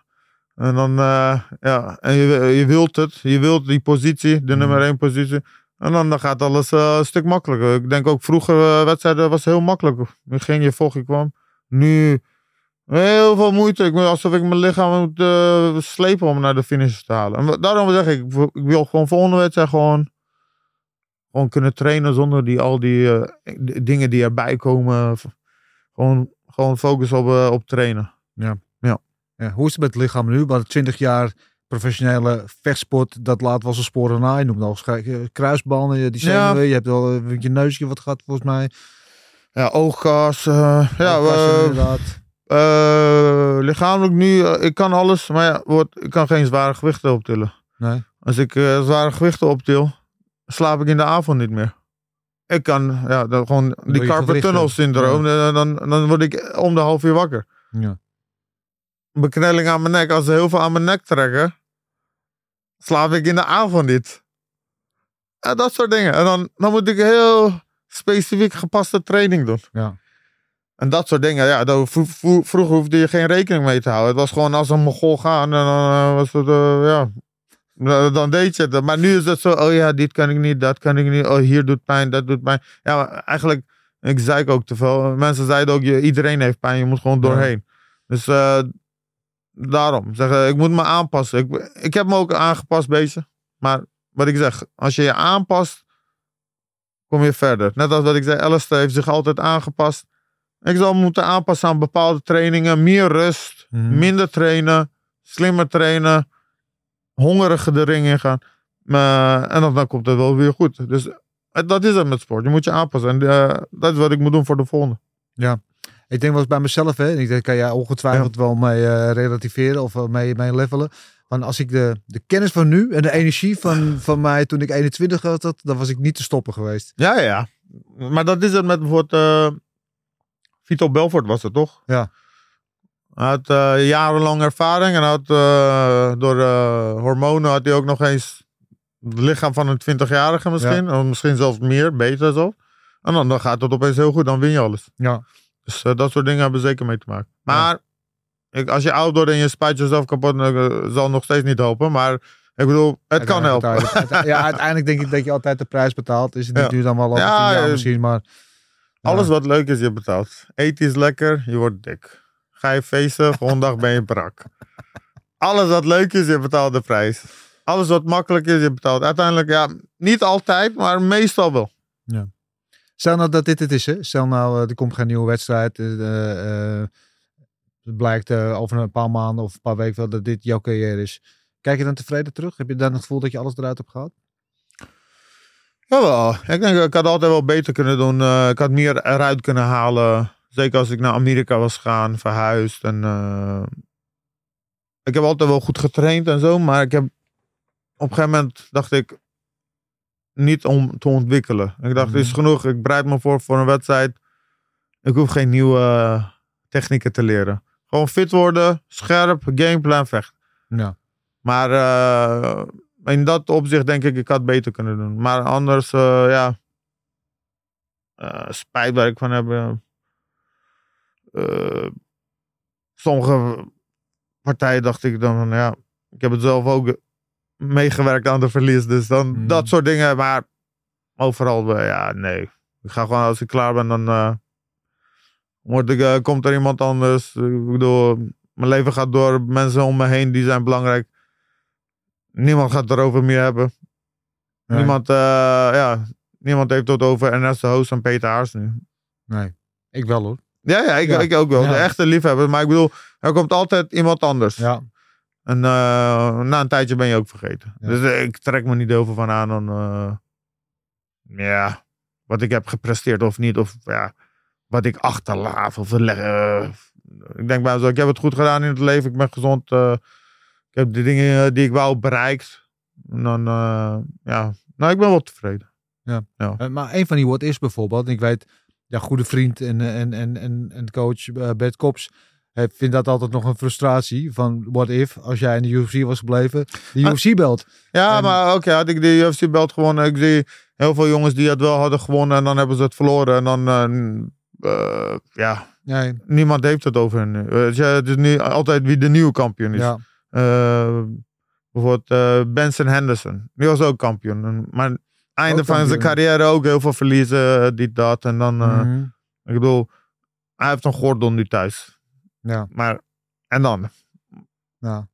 En dan, eh, ja, en je, je wilt het. Je wilt die positie, de Mhm. nummer één positie. En dan, dan gaat alles eh, een stuk makkelijker. Ik denk ook vroeger eh, wedstrijden was heel makkelijk. Je ging, je volg, je kwam. Nu heel veel moeite. Ik, moet- alsof ik mijn lichaam moet eh, slepen om naar de finish te halen. En daarom zeg ik, ik wil gewoon volgende wedstrijd gewoon gewoon kunnen trainen zonder die, al die eh, dingen die erbij komen. Gewoon, gewoon focus op, eh, op trainen. Ja, hoe is het met het lichaam nu? Maar 20 jaar professionele vechtsport, dat laat wel zijn sporen na. Je noemt al kruisbanden, die Ja. zenuwen. Je hebt al eh, je neusje wat gehad volgens mij. Ja, oogkas. eh, ja, eh, inderdaad. eh, lichamelijk nu, ik kan alles, maar ja, wordt, ik kan geen zware gewichten optillen. Nee. Als ik zware gewichten optil, slaap ik in de avond niet meer. Ik kan, ja, dan gewoon die gewrichten. tunnel syndroom, eh, dan, dan word ik om de half uur wakker. Ja. beknelling aan mijn nek. Als ze heel veel aan mijn nek trekken. slaap ik in de avond niet. Ja, dat soort dingen. En dan, dan moet ik heel specifiek gepaste training doen. Ja. En dat soort dingen, ja, vro- vro- vroeger hoefde je geen rekening mee te houden. Het was gewoon als een mogol gaan en dan eh, was het, eh, ja, dan- dan deed je het. Maar nu is het zo, oh ja, dit kan ik niet, dat kan ik niet. Oh, hier doet pijn, dat doet pijn. Ja, maar eigenlijk, ik zei ook te veel. Mensen zeiden ook, je, iedereen heeft pijn, je moet gewoon doorheen. Dus eh, daarom, zeggen, ik moet me aanpassen. Ik, ik heb me ook aangepast, beetje. Maar wat ik zeg, als je je aanpast, kom je verder. Net als wat ik zei, Alistair heeft zich altijd aangepast. Ik zal moeten aanpassen aan bepaalde trainingen. Meer rust, Mhm. minder trainen, slimmer trainen, hongeriger de ring in gaan. Maar- en dan, dan komt het wel weer goed. Dus eh, dat is het met sport. Je moet je aanpassen. En eh, dat is wat ik moet doen voor de volgende. Ik denk wel eens bij mezelf, hè. Ik denk, kan jij ongetwijfeld wel mee eh, relativeren of eh, mee, mee levelen. Want als ik de, de kennis van nu en de energie van, van mij toen ik 21 had, had, dan was ik niet te stoppen geweest. Ja, ja. Maar dat is het met bijvoorbeeld eh, Vito Belfort was het toch? Ja. Hij had eh, jarenlang ervaring en had, eh, door hormonen had hij ook nog eens het lichaam van een 20-jarige misschien. Of misschien zelfs meer, beter zo. En dan, dan gaat het opeens heel goed, dan win je alles. Ja. Dus dat soort dingen hebben zeker mee te maken. Maar ik, als je oud wordt en je spuit jezelf kapot, dan eh, zal nog steeds niet helpen. Maar ik bedoel, het kan helpen. Uiteindelijk, ja, uiteindelijk denk ik dat je altijd de prijs betaalt. Is het Ja. niet nu dan wel over Ja, tien jaar eh, misschien, maar... Ja. Alles wat leuk is, je betaalt. Eten is lekker, je wordt dik. Ga je feesten, volgende dag ben je brak. Alles wat leuk is, je betaalt de prijs. Alles wat makkelijk is, je betaalt. Uiteindelijk, ja, niet altijd, maar meestal wel. Stel nou dat dit het is, hè. Stel nou, eh, er komt geen nieuwe wedstrijd. Het blijkt eh, over een paar maanden of een paar weken wel dat dit jouw carrière is. Kijk je dan tevreden terug? Heb je dan het gevoel dat je alles eruit hebt gehad? Jawel, ik denk ik had altijd wel beter kunnen doen. Eh, ik had meer eruit kunnen halen. Zeker als ik naar Amerika was gaan, verhuisd. En, eh, ik heb altijd wel goed getraind en zo, maar ik heb op een gegeven moment dacht ik niet om te ontwikkelen. Ik dacht, het is genoeg. Ik bereid me voor voor een wedstrijd. Ik hoef geen nieuwe technieken te leren. Gewoon fit worden, scherp, gameplan, vechten. Ja. Maar eh, in dat opzicht denk ik, ik had beter kunnen doen. Maar anders, eh, ja. eh, spijt waar ik van heb. sommige partijen dacht ik dan van, ja. Ik heb het zelf ook meegewerkt aan de verlies. Dus dan Mhm. dat soort dingen. Maar overal, ja, nee. Ik ga gewoon, als ik klaar ben, dan word ik, eh, komt er iemand anders. Ik bedoel, mijn leven gaat door. Mensen om me heen, die zijn belangrijk. Niemand gaat het erover meer hebben. Nee. Niemand, eh, ja, niemand heeft het over Ernest de Hoos en Peter Haars nu. Nee. Ik wel hoor. Ja, ja, ik, Ja. ik ook wel. Ja. De echte liefhebber. Maar ik bedoel, er komt altijd iemand anders. Ja. En eh, na een tijdje ben je ook vergeten. Ja. Dus ik trek me niet heel veel van aan dan, ja, wat ik heb gepresteerd of niet. Of ja, wat ik achterlaat. Of leg- eh, ik denk bij mezelf, ik heb het goed gedaan in het leven. Ik ben gezond. eh, ik heb de dingen eh, die ik wou bereikt. En dan, ja, nou, ik ben wel tevreden. Eh, maar een van die what is bijvoorbeeld, en ik weet, ja, goede vriend en, en, en, en, en coach Bert Kops vindt dat altijd nog een frustratie van what if, als jij in de UFC was gebleven, de Ah. UFC-belt. Ja, En- maar oké, had ik de UFC belt gewonnen. Ik zie heel veel jongens die het wel hadden gewonnen en dan hebben ze het verloren. En dan, eh, ja, Nee, niemand heeft het over hen nu. Je, het is nu altijd wie de nieuwe kampioen is. ja, Eh, bijvoorbeeld eh, Benson Henderson. Die was ook kampioen. En- Maar einde Ook van zijn carrière ook heel veel verliezen, dit, dat. En dan, eh, Mhm. ik bedoel, hij heeft een gordel nu thuis. ja, Maar, en dan? ja.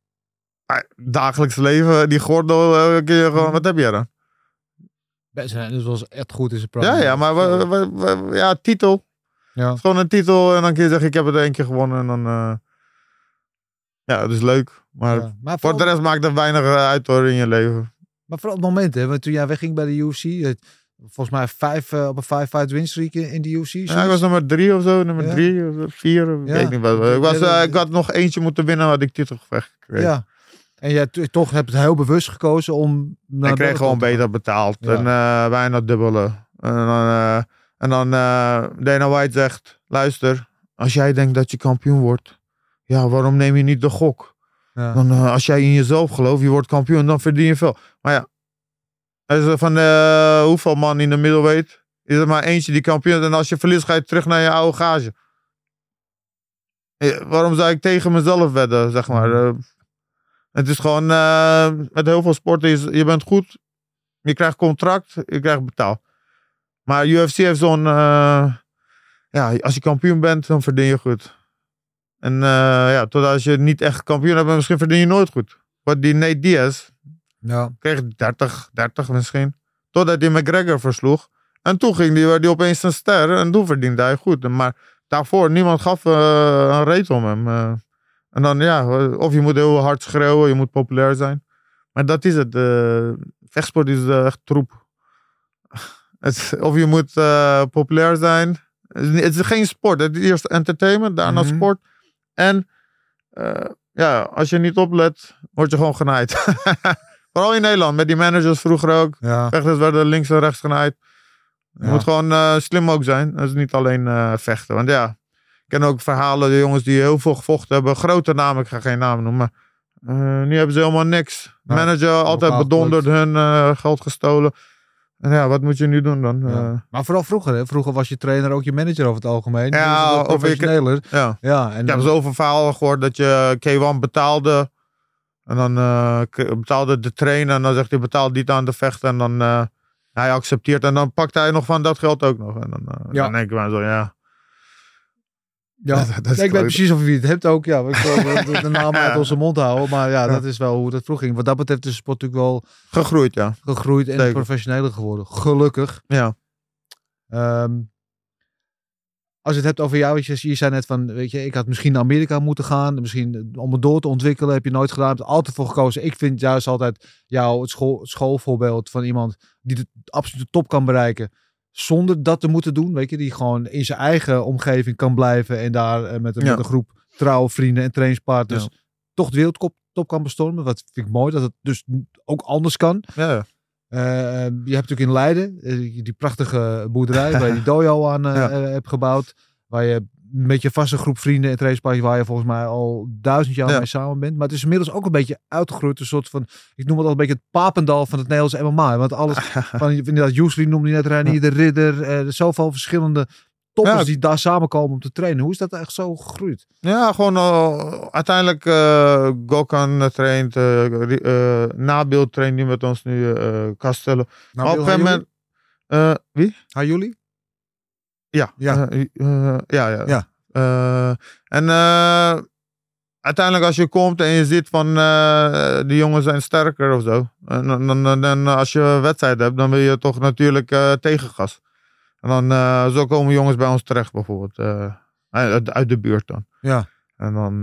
Dagelijks leven, die gordel, kun je Mhm. gewoon, wat heb je dan? Best, dus was echt goed in zijn Ja, programma. ja, maar ja, titel. Ja. Het is gewoon een titel en dan kun je zeggen, ik heb het één keer gewonnen. En dan, eh, ja, het is leuk. Maar Ja. Maar, voor de rest maakt het weinig eh, uit hoor in je leven. maar vooral het moment, hè, want toen jij wegging bij de UFC, het, volgens mij vijf, eh, op een vijf fight win streak in, de UFC. Ja, ik was nummer drie of zo, nummer Ja. drie of vier. Ik Ja. weet niet wat. Ik, was, eh, dat- ik had nog eentje moeten winnen, had ik titelgevecht gekregen. ja. En jij toch hebt het heel bewust gekozen om... naar ik kreeg gewoon beter betaald. En eh, bijna dubbele. En dan, eh, en dan eh, Dana White zegt, luister, als jij denkt dat je kampioen wordt, ja, waarom neem je niet de gok? Ja. Dan, eh, als jij in jezelf gelooft, je wordt kampioen, dan verdien je veel. Maar ja, is van eh, hoeveel man in de middleweight is er maar eentje die kampioen is. En als je verliest, ga je terug naar je oude gage. Waarom zou ik tegen mezelf wedden, zeg maar? Eh, het is gewoon, met heel veel sporten, is, je bent goed, je krijgt contract, je krijgt betaald. Maar UFC heeft zo'n, eh, ja, als je kampioen bent, dan verdien je goed. En eh, ja, totdat als je niet echt kampioen hebt, misschien verdien je nooit goed. Wat die Nate Diaz Ja. kreeg 30, 30 misschien. Totdat hij McGregor versloeg. En toen ging die, werd hij opeens een ster en toen verdiende hij goed. Maar daarvoor, niemand gaf eh, een reet om hem. en dan ja, of je moet heel hard schreeuwen, je moet populair zijn. Maar dat is het. vechtsport is echt troep. Het, of je moet eh, populair zijn. Het is, niet- het is geen sport. Het is eerst entertainment, daarna Mhm. sport. En eh, ja, als je niet oplet, word je gewoon genaaid. Vooral in Nederland, met die managers vroeger ook. Ja. Vechters werden links en rechts genaaid. Je Ja. moet gewoon eh, slim ook zijn. Dat is niet alleen vechten. Want ja, ik ken ook verhalen, de jongens die heel veel gevochten hebben. Grote namen, ik ga geen namen noemen. Maar nu hebben ze helemaal niks. Ja, Manager altijd bedonderd, hun geld gestolen. En ja, wat moet je nu doen dan? Ja. Ja, Maar vooral vroeger, hè? vroeger was je trainer ook je manager over het algemeen. Ja, of ik- professioneler. ja. Ja, en Ik heb zoveel verhalen gehoord dat je K1 betaalde. En dan eh, betaalde de trainer. En dan zegt hij betaal dit aan de vechter. En dan eh, hij accepteert. En dan pakt hij nog van dat geld ook nog. En dan, eh, Ja. dan denk ik maar zo, ja. Ja, Dat- dat ik weet precies over wie het hebt ook. Ja, ik wil de, naam uit onze mond houden. Maar ja, dat is wel hoe dat vroeg ging. Wat dat betreft is de sport natuurlijk wel Gegroeid, ja. gegroeid en Zeker. professioneler geworden. Gelukkig. Ja, Ehm, als je het hebt over jou, je, je zei net van, weet je, ik had misschien naar Amerika moeten gaan. Misschien om het door te ontwikkelen, heb je nooit gedaan. Er altijd voor gekozen. Ik vind juist altijd jou het school, schoolvoorbeeld van iemand die de absolute top kan bereiken. Zonder dat te moeten doen, weet je. Die gewoon in zijn eigen omgeving kan blijven. En daar eh, met, een- Ja. met een groep trouwe vrienden en trainingspartners Ja. toch de wereldkop top kan bestormen. Wat vind ik mooi, dat het dus ook anders kan. ja, ja. Eh, je hebt natuurlijk in Leiden eh, die prachtige boerderij waar je die dojo aan eh, eh, hebt gebouwd. Waar je met je vaste groep vrienden en trainingspartners waar je volgens mij al duizend jaar Ja. mee samen bent. Maar het is inmiddels ook een beetje uitgegroeid. Een soort van, ik noem het al een beetje het papendal van het Nederlandse MMA. Want alles van, inderdaad, Jusri noemde je net Reinier, de Ridder. eh, er zoveel verschillende toppers Ja. die daar samenkomen om te trainen. Hoe is dat echt zo gegroeid? Ja, gewoon eh, uiteindelijk uh, Gokan traint, eh Ri- eh, Nabil traint nu met ons nu, eh Castello. Op een moment... eh, wie? Jullie? Ja. Ja. Eh, eh, ja, ja. Ja. Eh, en eh, uiteindelijk als je komt en je ziet van die jongens zijn sterker of zo. En dan, dan, als je een wedstrijd hebt, dan wil je toch natuurlijk tegengas. En dan zo komen jongens bij ons terecht bijvoorbeeld. uit, uit de buurt dan. Ja. En dan...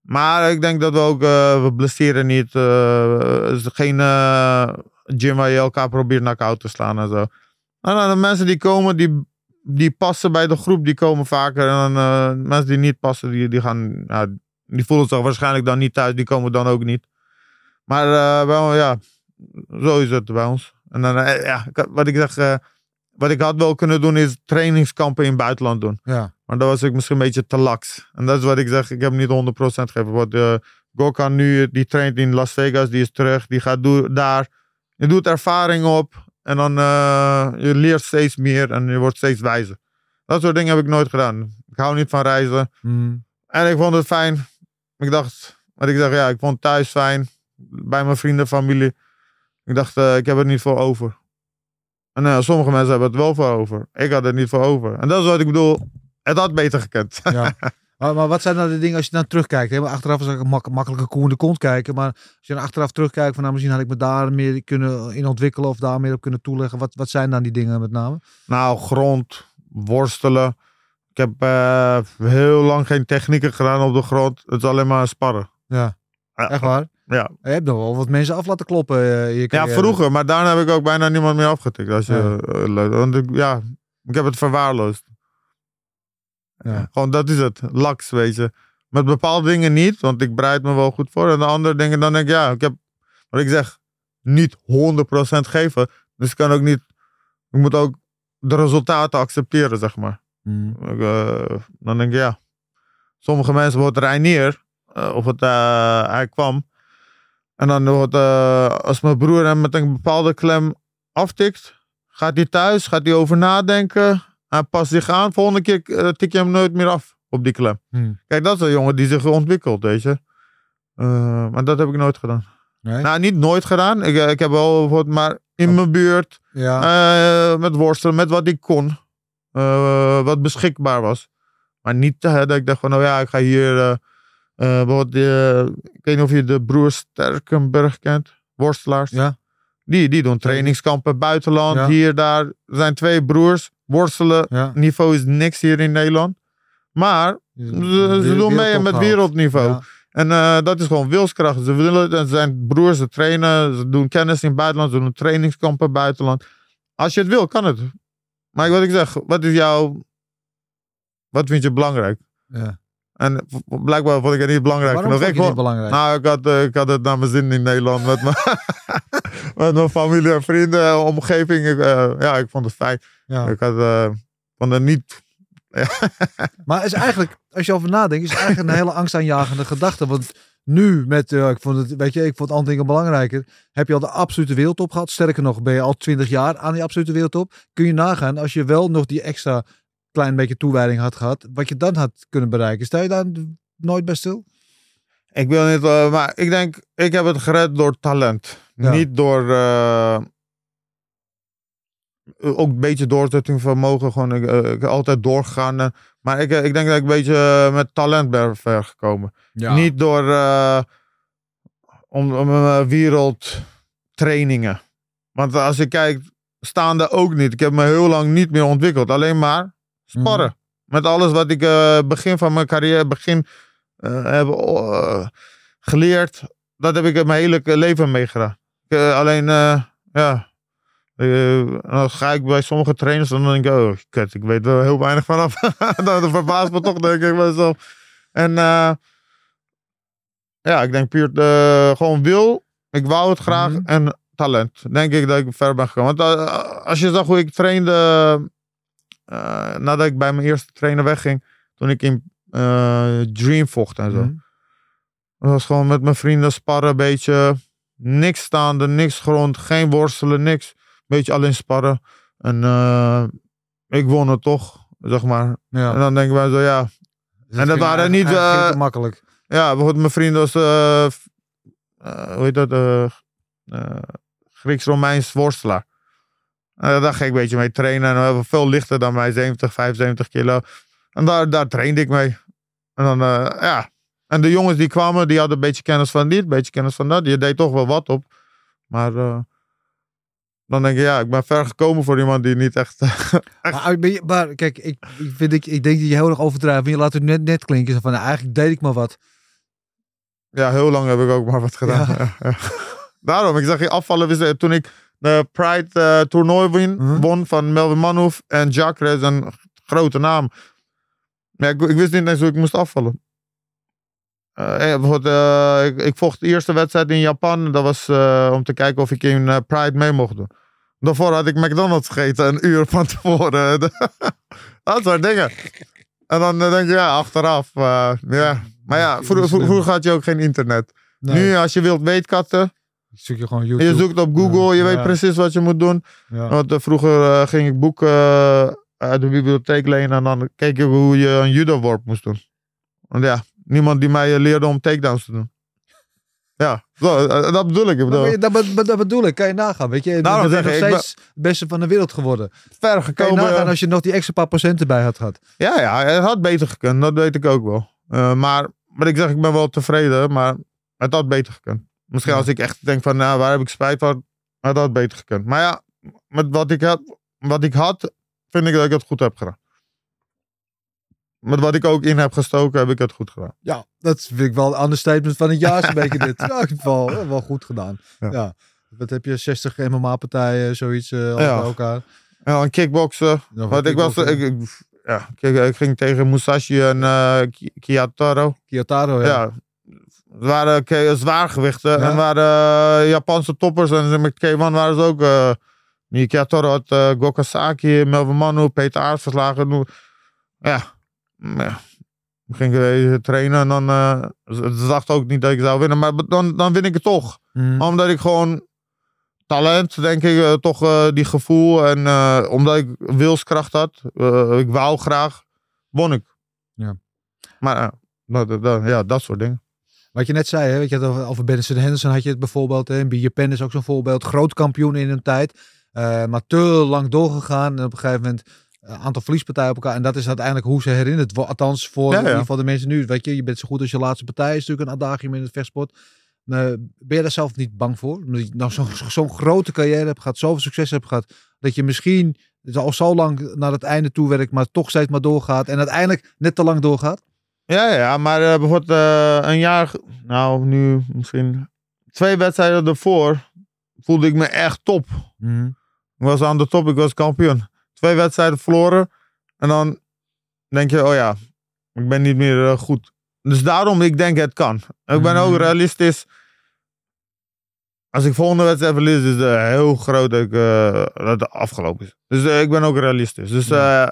maar ik denk dat we ook, eh, we blesseren niet. het is geen gym waar je elkaar probeert knock-out te slaan en zo. En dan de mensen die komen, die, die passen bij de groep, die komen vaker. En eh, mensen die niet passen, die, die gaan, ja, die voelen zich waarschijnlijk dan niet thuis, die komen dan ook niet. Maar eh, wel, ja, zo is het bij ons. En dan, eh, ja, wat ik zeg, eh, wat ik had wel kunnen doen, is trainingskampen in het buitenland doen. Ja. Maar dat was ik misschien een beetje te laks. En dat is wat ik zeg, ik heb niet 100% gegeven. Wat uh, Gorkan nu, die traint in Las Vegas, die is terug, die gaat daar. Je doet ervaring op en dan uh, je leert steeds meer en je wordt steeds wijzer. Dat soort dingen heb ik nooit gedaan. Ik hou niet van reizen. Mm. En ik vond het fijn. Ik dacht, wat ik zeg, ja, ik vond thuis fijn. Bij mijn vrienden, familie. Ik dacht, uh, ik heb het niet voor over. En uh, sommige mensen hebben het wel voor over. Ik had het niet voor over. En dat is wat ik bedoel. Het had beter gekend. Ja. Maar, maar, wat zijn nou de dingen als je naar terugkijkt? Hè? Maar achteraf is het mak makkelijke koe in de kont kijken. Maar als je dan achteraf terugkijkt van nou, misschien had ik me daar meer kunnen in ontwikkelen of daar meer op kunnen toeleggen. Wat, wat zijn dan die dingen met name? Nou, grond, worstelen. Ik heb uh, heel lang geen technieken gedaan op de grond. Het is alleen maar sparren. Ja, echt waar? Ja. Je hebt nog wel wat mensen af laten kloppen. Uh, je ja, vroeger. Maar daarna heb ik ook bijna niemand meer afgetikt. Als je, ja. want ik, ja, ik heb het verwaarloosd. Ja. Gewoon dat is het. Laks, weet je. Met bepaalde dingen niet, want ik bereid me wel goed voor. En de andere dingen, dan denk ik, ja, ik heb, wat ik zeg, niet 100% geven. Dus ik kan ook niet, ik moet ook de resultaten accepteren, zeg maar. Mm. Ik, uh, dan denk ik, ja. Sommige mensen worden Reinier. eh, of het, eh, hij kwam. En dan wordt, eh, als mijn broer hem met een bepaalde klem aftikt, gaat hij thuis, gaat hij over nadenken. Hij past zich aan. Volgende keer eh, tik je hem nooit meer af op die klem. Hmm. Kijk, dat is een jongen die zich ontwikkelt, weet je. Eh, maar dat heb ik nooit gedaan. Nee? Nou, niet nooit gedaan. Ik, eh, ik heb wel maar in mijn buurt ja. met worstelen, met wat ik kon. wat beschikbaar was. Maar niet dat ik dacht van, oh ja, ik ga hier... bijvoorbeeld, ik weet niet of je de broers Sterkenberg kent. Worstelaars. ja. Die, die doen trainingskampen buitenland. Ja. Hier, daar. Er zijn twee broers. Worstelen. ja. Niveau is niks hier in Nederland. Maar ze, ze doen mee met wereldniveau. Ja. En eh, dat is gewoon wilskracht. Ze willen, en ze zijn broers, ze trainen, ze doen kennis in het buitenland, ze doen trainingskampen buitenland. Als je het wil, kan het. Maar wat ik zeg, wat is jouw, wat vind je belangrijk? Ja. En blijkbaar vond ik het niet belangrijk Waarom genoeg. vond Ik vond- belangrijk? nou, ik had, eh, ik had het naar mijn zin in Nederland met mijn, met mijn familie en vrienden, omgeving. Ik, eh, ja, ik vond het fijn. ja. Ik had, eh, vond het niet Maar is eigenlijk, als je over nadenkt, is het eigenlijk een hele angstaanjagende gedachte. Want nu met, eh, ik vond het, weet je, ik vond andere dingen belangrijker. Heb je al de absolute wereldtop gehad? Sterker nog, ben je al twintig jaar aan die absolute wereldtop? Kun je nagaan als je wel nog die extra klein beetje toewijding had gehad, wat je dan had kunnen bereiken. Stel je daar nooit bij stil? Ik wil niet, maar ik denk, ik heb het gered door talent. Ja. Niet door, eh, ook een beetje doorzettingsvermogen. Gewoon, ik, eh, ik heb altijd doorgegaan. eh, maar ik, ik denk dat ik een beetje met talent ben ver gekomen. Niet door eh, om, om wereldtrainingen. Want als ik kijk, staande ook niet. Ik heb me heel lang niet meer ontwikkeld. Alleen maar sparren. Mhm. Met alles wat ik begin van mijn carrière, begin eh, heb geleerd. Dat heb ik in mijn hele leven meegedaan. Eh, alleen, eh, ja. eh, dan ga ik bij sommige trainers dan denk ik, oh, kut, ik weet er heel weinig vanaf. dat verbaast me toch, denk ik mezelf. En ja, ik denk puur gewoon wil. Ik wou het graag Mhm. en talent. Denk ik dat ik ver ben gekomen. Want als je zag hoe ik trainde nadat ik bij mijn eerste trainer wegging, toen ik in Dream vocht en zo. Mhm. Dat was gewoon met mijn vrienden sparren, een beetje. Niks staande, niks grond, geen worstelen, niks. Beetje alleen sparren. En eh, ik won het toch, zeg maar. En Ja. dan denken wij zo, ja. Dus en dat waren niet, eh, makkelijk. Ja, bijvoorbeeld mijn vrienden was, eh, hoe heet dat, Grieks-Romeins worstelaar. Eh, daar ging ik een beetje mee trainen. En we hebben veel lichter dan mij, 70, 75 kilo. En daar, daar trainde ik mee. En dan, ja. En de jongens die kwamen, die hadden een beetje kennis van dit, een beetje kennis van dat. Je deed toch wel wat op. Maar eh, dan denk je, ja, ik ben ver gekomen voor iemand die niet echt... Maar, je- maar kijk, ik, ik, vind, ik, ik denk dat je heel erg overdrijft. Je laat het net, net klinken. Van, nou, eigenlijk deed ik maar wat. Ja, heel lang heb ik ook maar wat gedaan. Ja. Ja, ja. Daarom, ik zag je afvallen. wist Toen ik de Pride eh, toernooi win, Mhm. won van Melvin Manhoef en Jacques, een grote naam. Maar ik, ik wist niet eens hoe ik moest afvallen. Eh, eh, bijvoorbeeld, eh, ik, ik vocht de eerste wedstrijd in Japan. Dat was om te kijken of ik in Pride mee mocht doen. Daarvoor had ik McDonald's gegeten, een uur van tevoren. dat soort dingen. En dan denk je, ja, achteraf. ja. Maar ja, vroeger, vroeger had je ook geen internet. Nee, Nu, als je wilt weetkatten, zoek je gewoon YouTube. je zoekt op Google, je Ja. weet precies wat je moet doen. Ja. Want vroeger ging ik boeken uit de bibliotheek lenen en dan keek ik hoe je een judo-worp moest doen. Want ja, niemand die mij eh, leerde om takedowns te doen. Ja, zo, eh, dat bedoel ik. Bedoel, Maar dat, dat, dat bedoel ik, kan je nagaan. Weet je, je bent nog steeds het beste van de wereld geworden. ver Kan je gekomen. nagaan als je nog die extra paar procent erbij had gehad. Ja, ja, het had beter gekund. Dat weet ik ook wel. Eh, maar wat ik zeg, ik ben wel tevreden, maar het had beter gekund. Misschien Ja. als ik echt denk van, nou, waar heb ik spijt van? Het had beter gekund. Maar ja, met wat ik had, wat ik had, vind ik dat ik het goed heb gedaan. Met wat ik ook in heb gestoken, heb ik het goed gedaan. Ja, dat vind ik wel een understatement van het jaar. zo'n beetje dit. Ja, ik heb het wel, wel goed gedaan. Ja. Ja. Wat heb je, 60 MMA-partijen, zoiets eh al Ja. bij elkaar. En dan kickboksen. Ja, Want ik was, ik, ik- ja, ik, ik ging tegen Musashi en eh Ki- Kiyotaro. Kiyotaro, ja. Ja. Het waren zwaargewichten. Ja. En waren eh, Japanse toppers. En met K1 waren ze ook. eh Nikiatoro had eh, Gokasaki, Melvin Manu, Peter Aert verslagen. Ja. Ja. Ik ging trainen en dan eh, ze dachten ook niet dat ik zou winnen. Maar dan, dan win ik het toch. Mhm. Omdat ik gewoon talent, denk ik, eh, toch eh, die gevoel. En omdat ik wilskracht had. ik wou graag. Won ik. Ja. Maar dat, ja, dat soort dingen. Wat je net zei, hè, weet je, over, over Benson Henderson had je het bijvoorbeeld. Hè, en Japan is ook zo'n voorbeeld. Groot kampioen in een tijd. maar te lang doorgegaan. En op een gegeven moment aantal verliespartijen op elkaar. En dat is uiteindelijk hoe ze herinnerd worden. Althans, voor Ja, in ieder geval de mensen nu. Weet je, je bent zo goed als je laatste partij. is natuurlijk een adagium in het vechtsport. Eh, ben je daar zelf niet bang voor? Omdat je nou zo'n grote carrière hebt gehad. Zoveel succes hebt gehad. Dat je misschien al zo lang naar het einde toe werkt. Maar toch steeds maar doorgaat. En uiteindelijk net te lang doorgaat. Ja, ja, maar eh, bijvoorbeeld eh, een jaar, nou nu misschien twee wedstrijden ervoor, voelde ik me echt top. Ik was aan de top, ik was kampioen. Twee wedstrijden verloren en dan denk je, oh ja, ik ben niet meer eh, goed. Dus daarom, ik denk het kan. Ik ben ook Mhm. realistisch. Als ik volgende wedstrijd verlies, is het heel groot dat, ik, eh, dat het afgelopen is. Dus eh, ik ben ook realistisch. Dus eh, eh,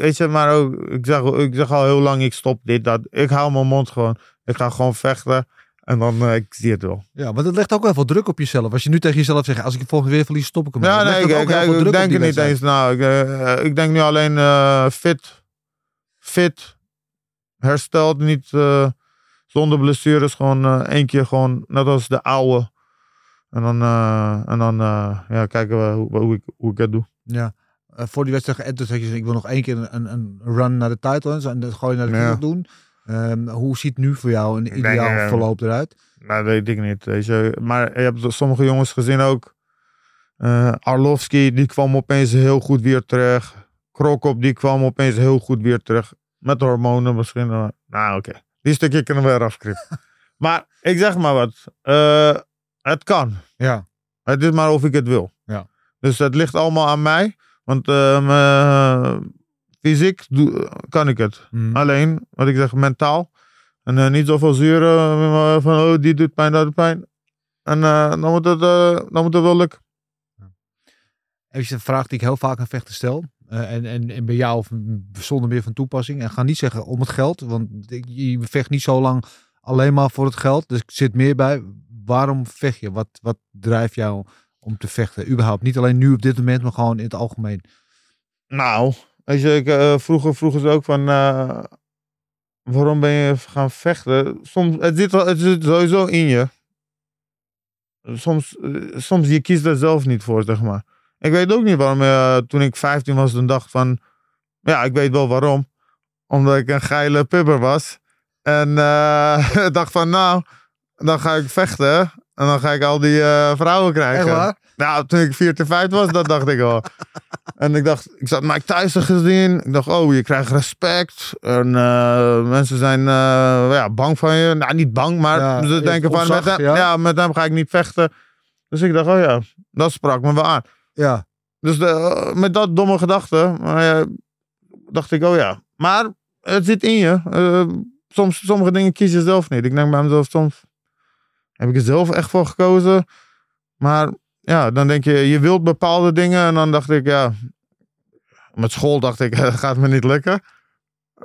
weet je, maar ook, ik zeg, ik zeg al heel lang, ik stop dit, dat. Ik hou mijn mond gewoon. Ik ga gewoon vechten en dan eh, ik zie het wel. Ja, maar dat legt ook wel veel druk op jezelf. Als je nu tegen jezelf zegt, als ik volgende weer verlies, stop ik hem. Ja, nee, ik, ik, denk er niet eens nou. Ik, ik denk nu alleen eh, fit. Fit. Hersteld, niet zonder blessures. Gewoon één keer gewoon, net als de oude. En dan, en dan ja, kijken we hoe, hoe, ik, hoe ik het doe. Ja. Voor die wedstrijd geënt, had je ik wil nog één keer een, een run naar de title en dat gooi je naar de Ja. doen. Ehm, hoe ziet nu voor jou een ideaal eh, verloop eruit? Nou, dat weet ik niet. Weet je. Maar je hebt sommige jongens gezien ook. Eh Arlovski, die kwam opeens heel goed weer terug. Krokop, die kwam opeens heel goed weer terug. Met hormonen misschien. eh, Nou, oké. Die stukje kunnen we eraf knippen. maar ik zeg maar wat. eh, het kan. Ja. Het is maar of ik het wil. Ja. Dus het ligt allemaal aan mij. Want eh, mijn fysiek doe- kan ik het. Mm. Alleen, wat ik zeg, mentaal. En eh, niet zoveel zuren eh, van, oh, die doet pijn, dat doet pijn. En eh, dan, moet het, dan moet het wel lukken. Even een vraag die ik heel vaak aan vechten stel. En, en, en bij jou zonder meer van toepassing. En ga niet zeggen om het geld. Want ik- je vecht niet zo lang alleen maar voor het geld. Dus ik zit meer bij. Waarom vecht je? Wat, wat drijft jou om te vechten? Überhaupt. Niet alleen nu op dit moment, maar gewoon in het algemeen. Nou, weet ik, eh, vroeger vroegen ze ook van, eh, waarom ben je gaan vechten? Soms, het zit, het sowieso in je. Soms, eh, soms je kiest er zelf niet voor, zeg maar. Ik weet ook niet waarom, toen ik 15 was, dan dacht van, ja, ik weet wel waarom. Omdat ik een geile pubber was. En dacht van, nou, dan ga ik vechten. En dan ga ik al die vrouwen krijgen. Nou, toen ik 14, 15 was, dat dacht ik al. En ik dacht, ik zat Mike Tyson gezien. Ik dacht, oh, je krijgt respect. En eh, mensen zijn eh, ja, bang van je. Nou, niet bang, maar Ja, ze denken van, ontzag, met hem, ja. ja. met hem ga ik niet vechten. Dus ik dacht, oh ja, dat sprak me wel aan. Ja. Dus de, met dat domme gedachte dacht ik, oh ja. Maar het zit in je. Eh, soms, sommige dingen kies je zelf niet. Ik denk bij mezelf, soms heb ik er zelf echt voor gekozen. Maar ja, dan denk je, je wilt bepaalde dingen. En dan dacht ik, ja, met school dacht ik, gaat me niet lukken.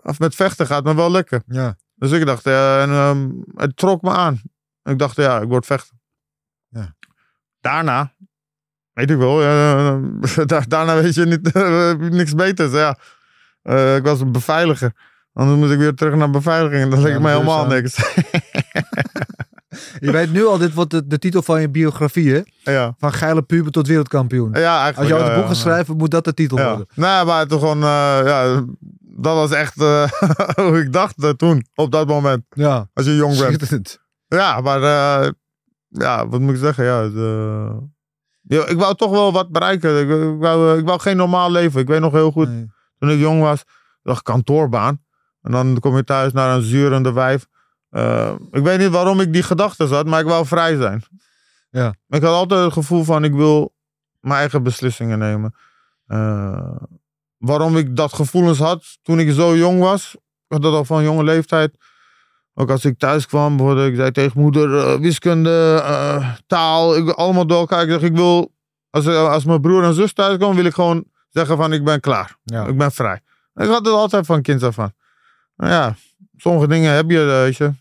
Of met vechten gaat me wel lukken. Ja. Dus ik dacht, en, ehm, het trok me aan. Ik dacht, ja, ik word vechten. Ja. Daarna, weet ik wel, ja, da- daarna weet je niet, niks beters. Ja. Eh, ik was een beveiliger. Anders moet ik weer terug naar beveiliging. En dan leek Ja, me dat helemaal niks. Je weet nu al, dit wordt de, de titel van je biografie, hè? ja. Van geile puber tot wereldkampioen. ja, eigenlijk. Als je ja, een boek gaat schrijven, moet dat de titel worden. Nee, maar toen gewoon, eh, ja, dat was echt eh, hoe ik dacht eh, toen, op dat moment. Ja. Als je jong bent. Ja, maar ja, wat moet ik zeggen? Ja, het, ja, ik wou toch wel wat bereiken. Ik, ik, wou, ik wou geen normaal leven. Ik weet nog heel goed, Nee. toen ik jong was, dacht ik kantoorbaan. En dan kom je thuis naar een zurende wijf. Eh, ik weet niet waarom ik die gedachten had, maar ik wou vrij zijn. Ja. Ik had altijd het gevoel van ik wil mijn eigen beslissingen nemen. Eh, waarom ik dat gevoelens had toen ik zo jong was, ik had dat al van jonge leeftijd. Ook als ik thuis kwam, bijvoorbeeld, ik zei tegen moeder, eh, wiskunde, taal, ik, allemaal door elkaar. Ik wil, als, als mijn broer en zus thuis komen, wil ik gewoon zeggen van, ik ben klaar. Ja. Ik ben vrij. Ik had het altijd van kind af aan. Nou ja, sommige dingen heb je, weet je.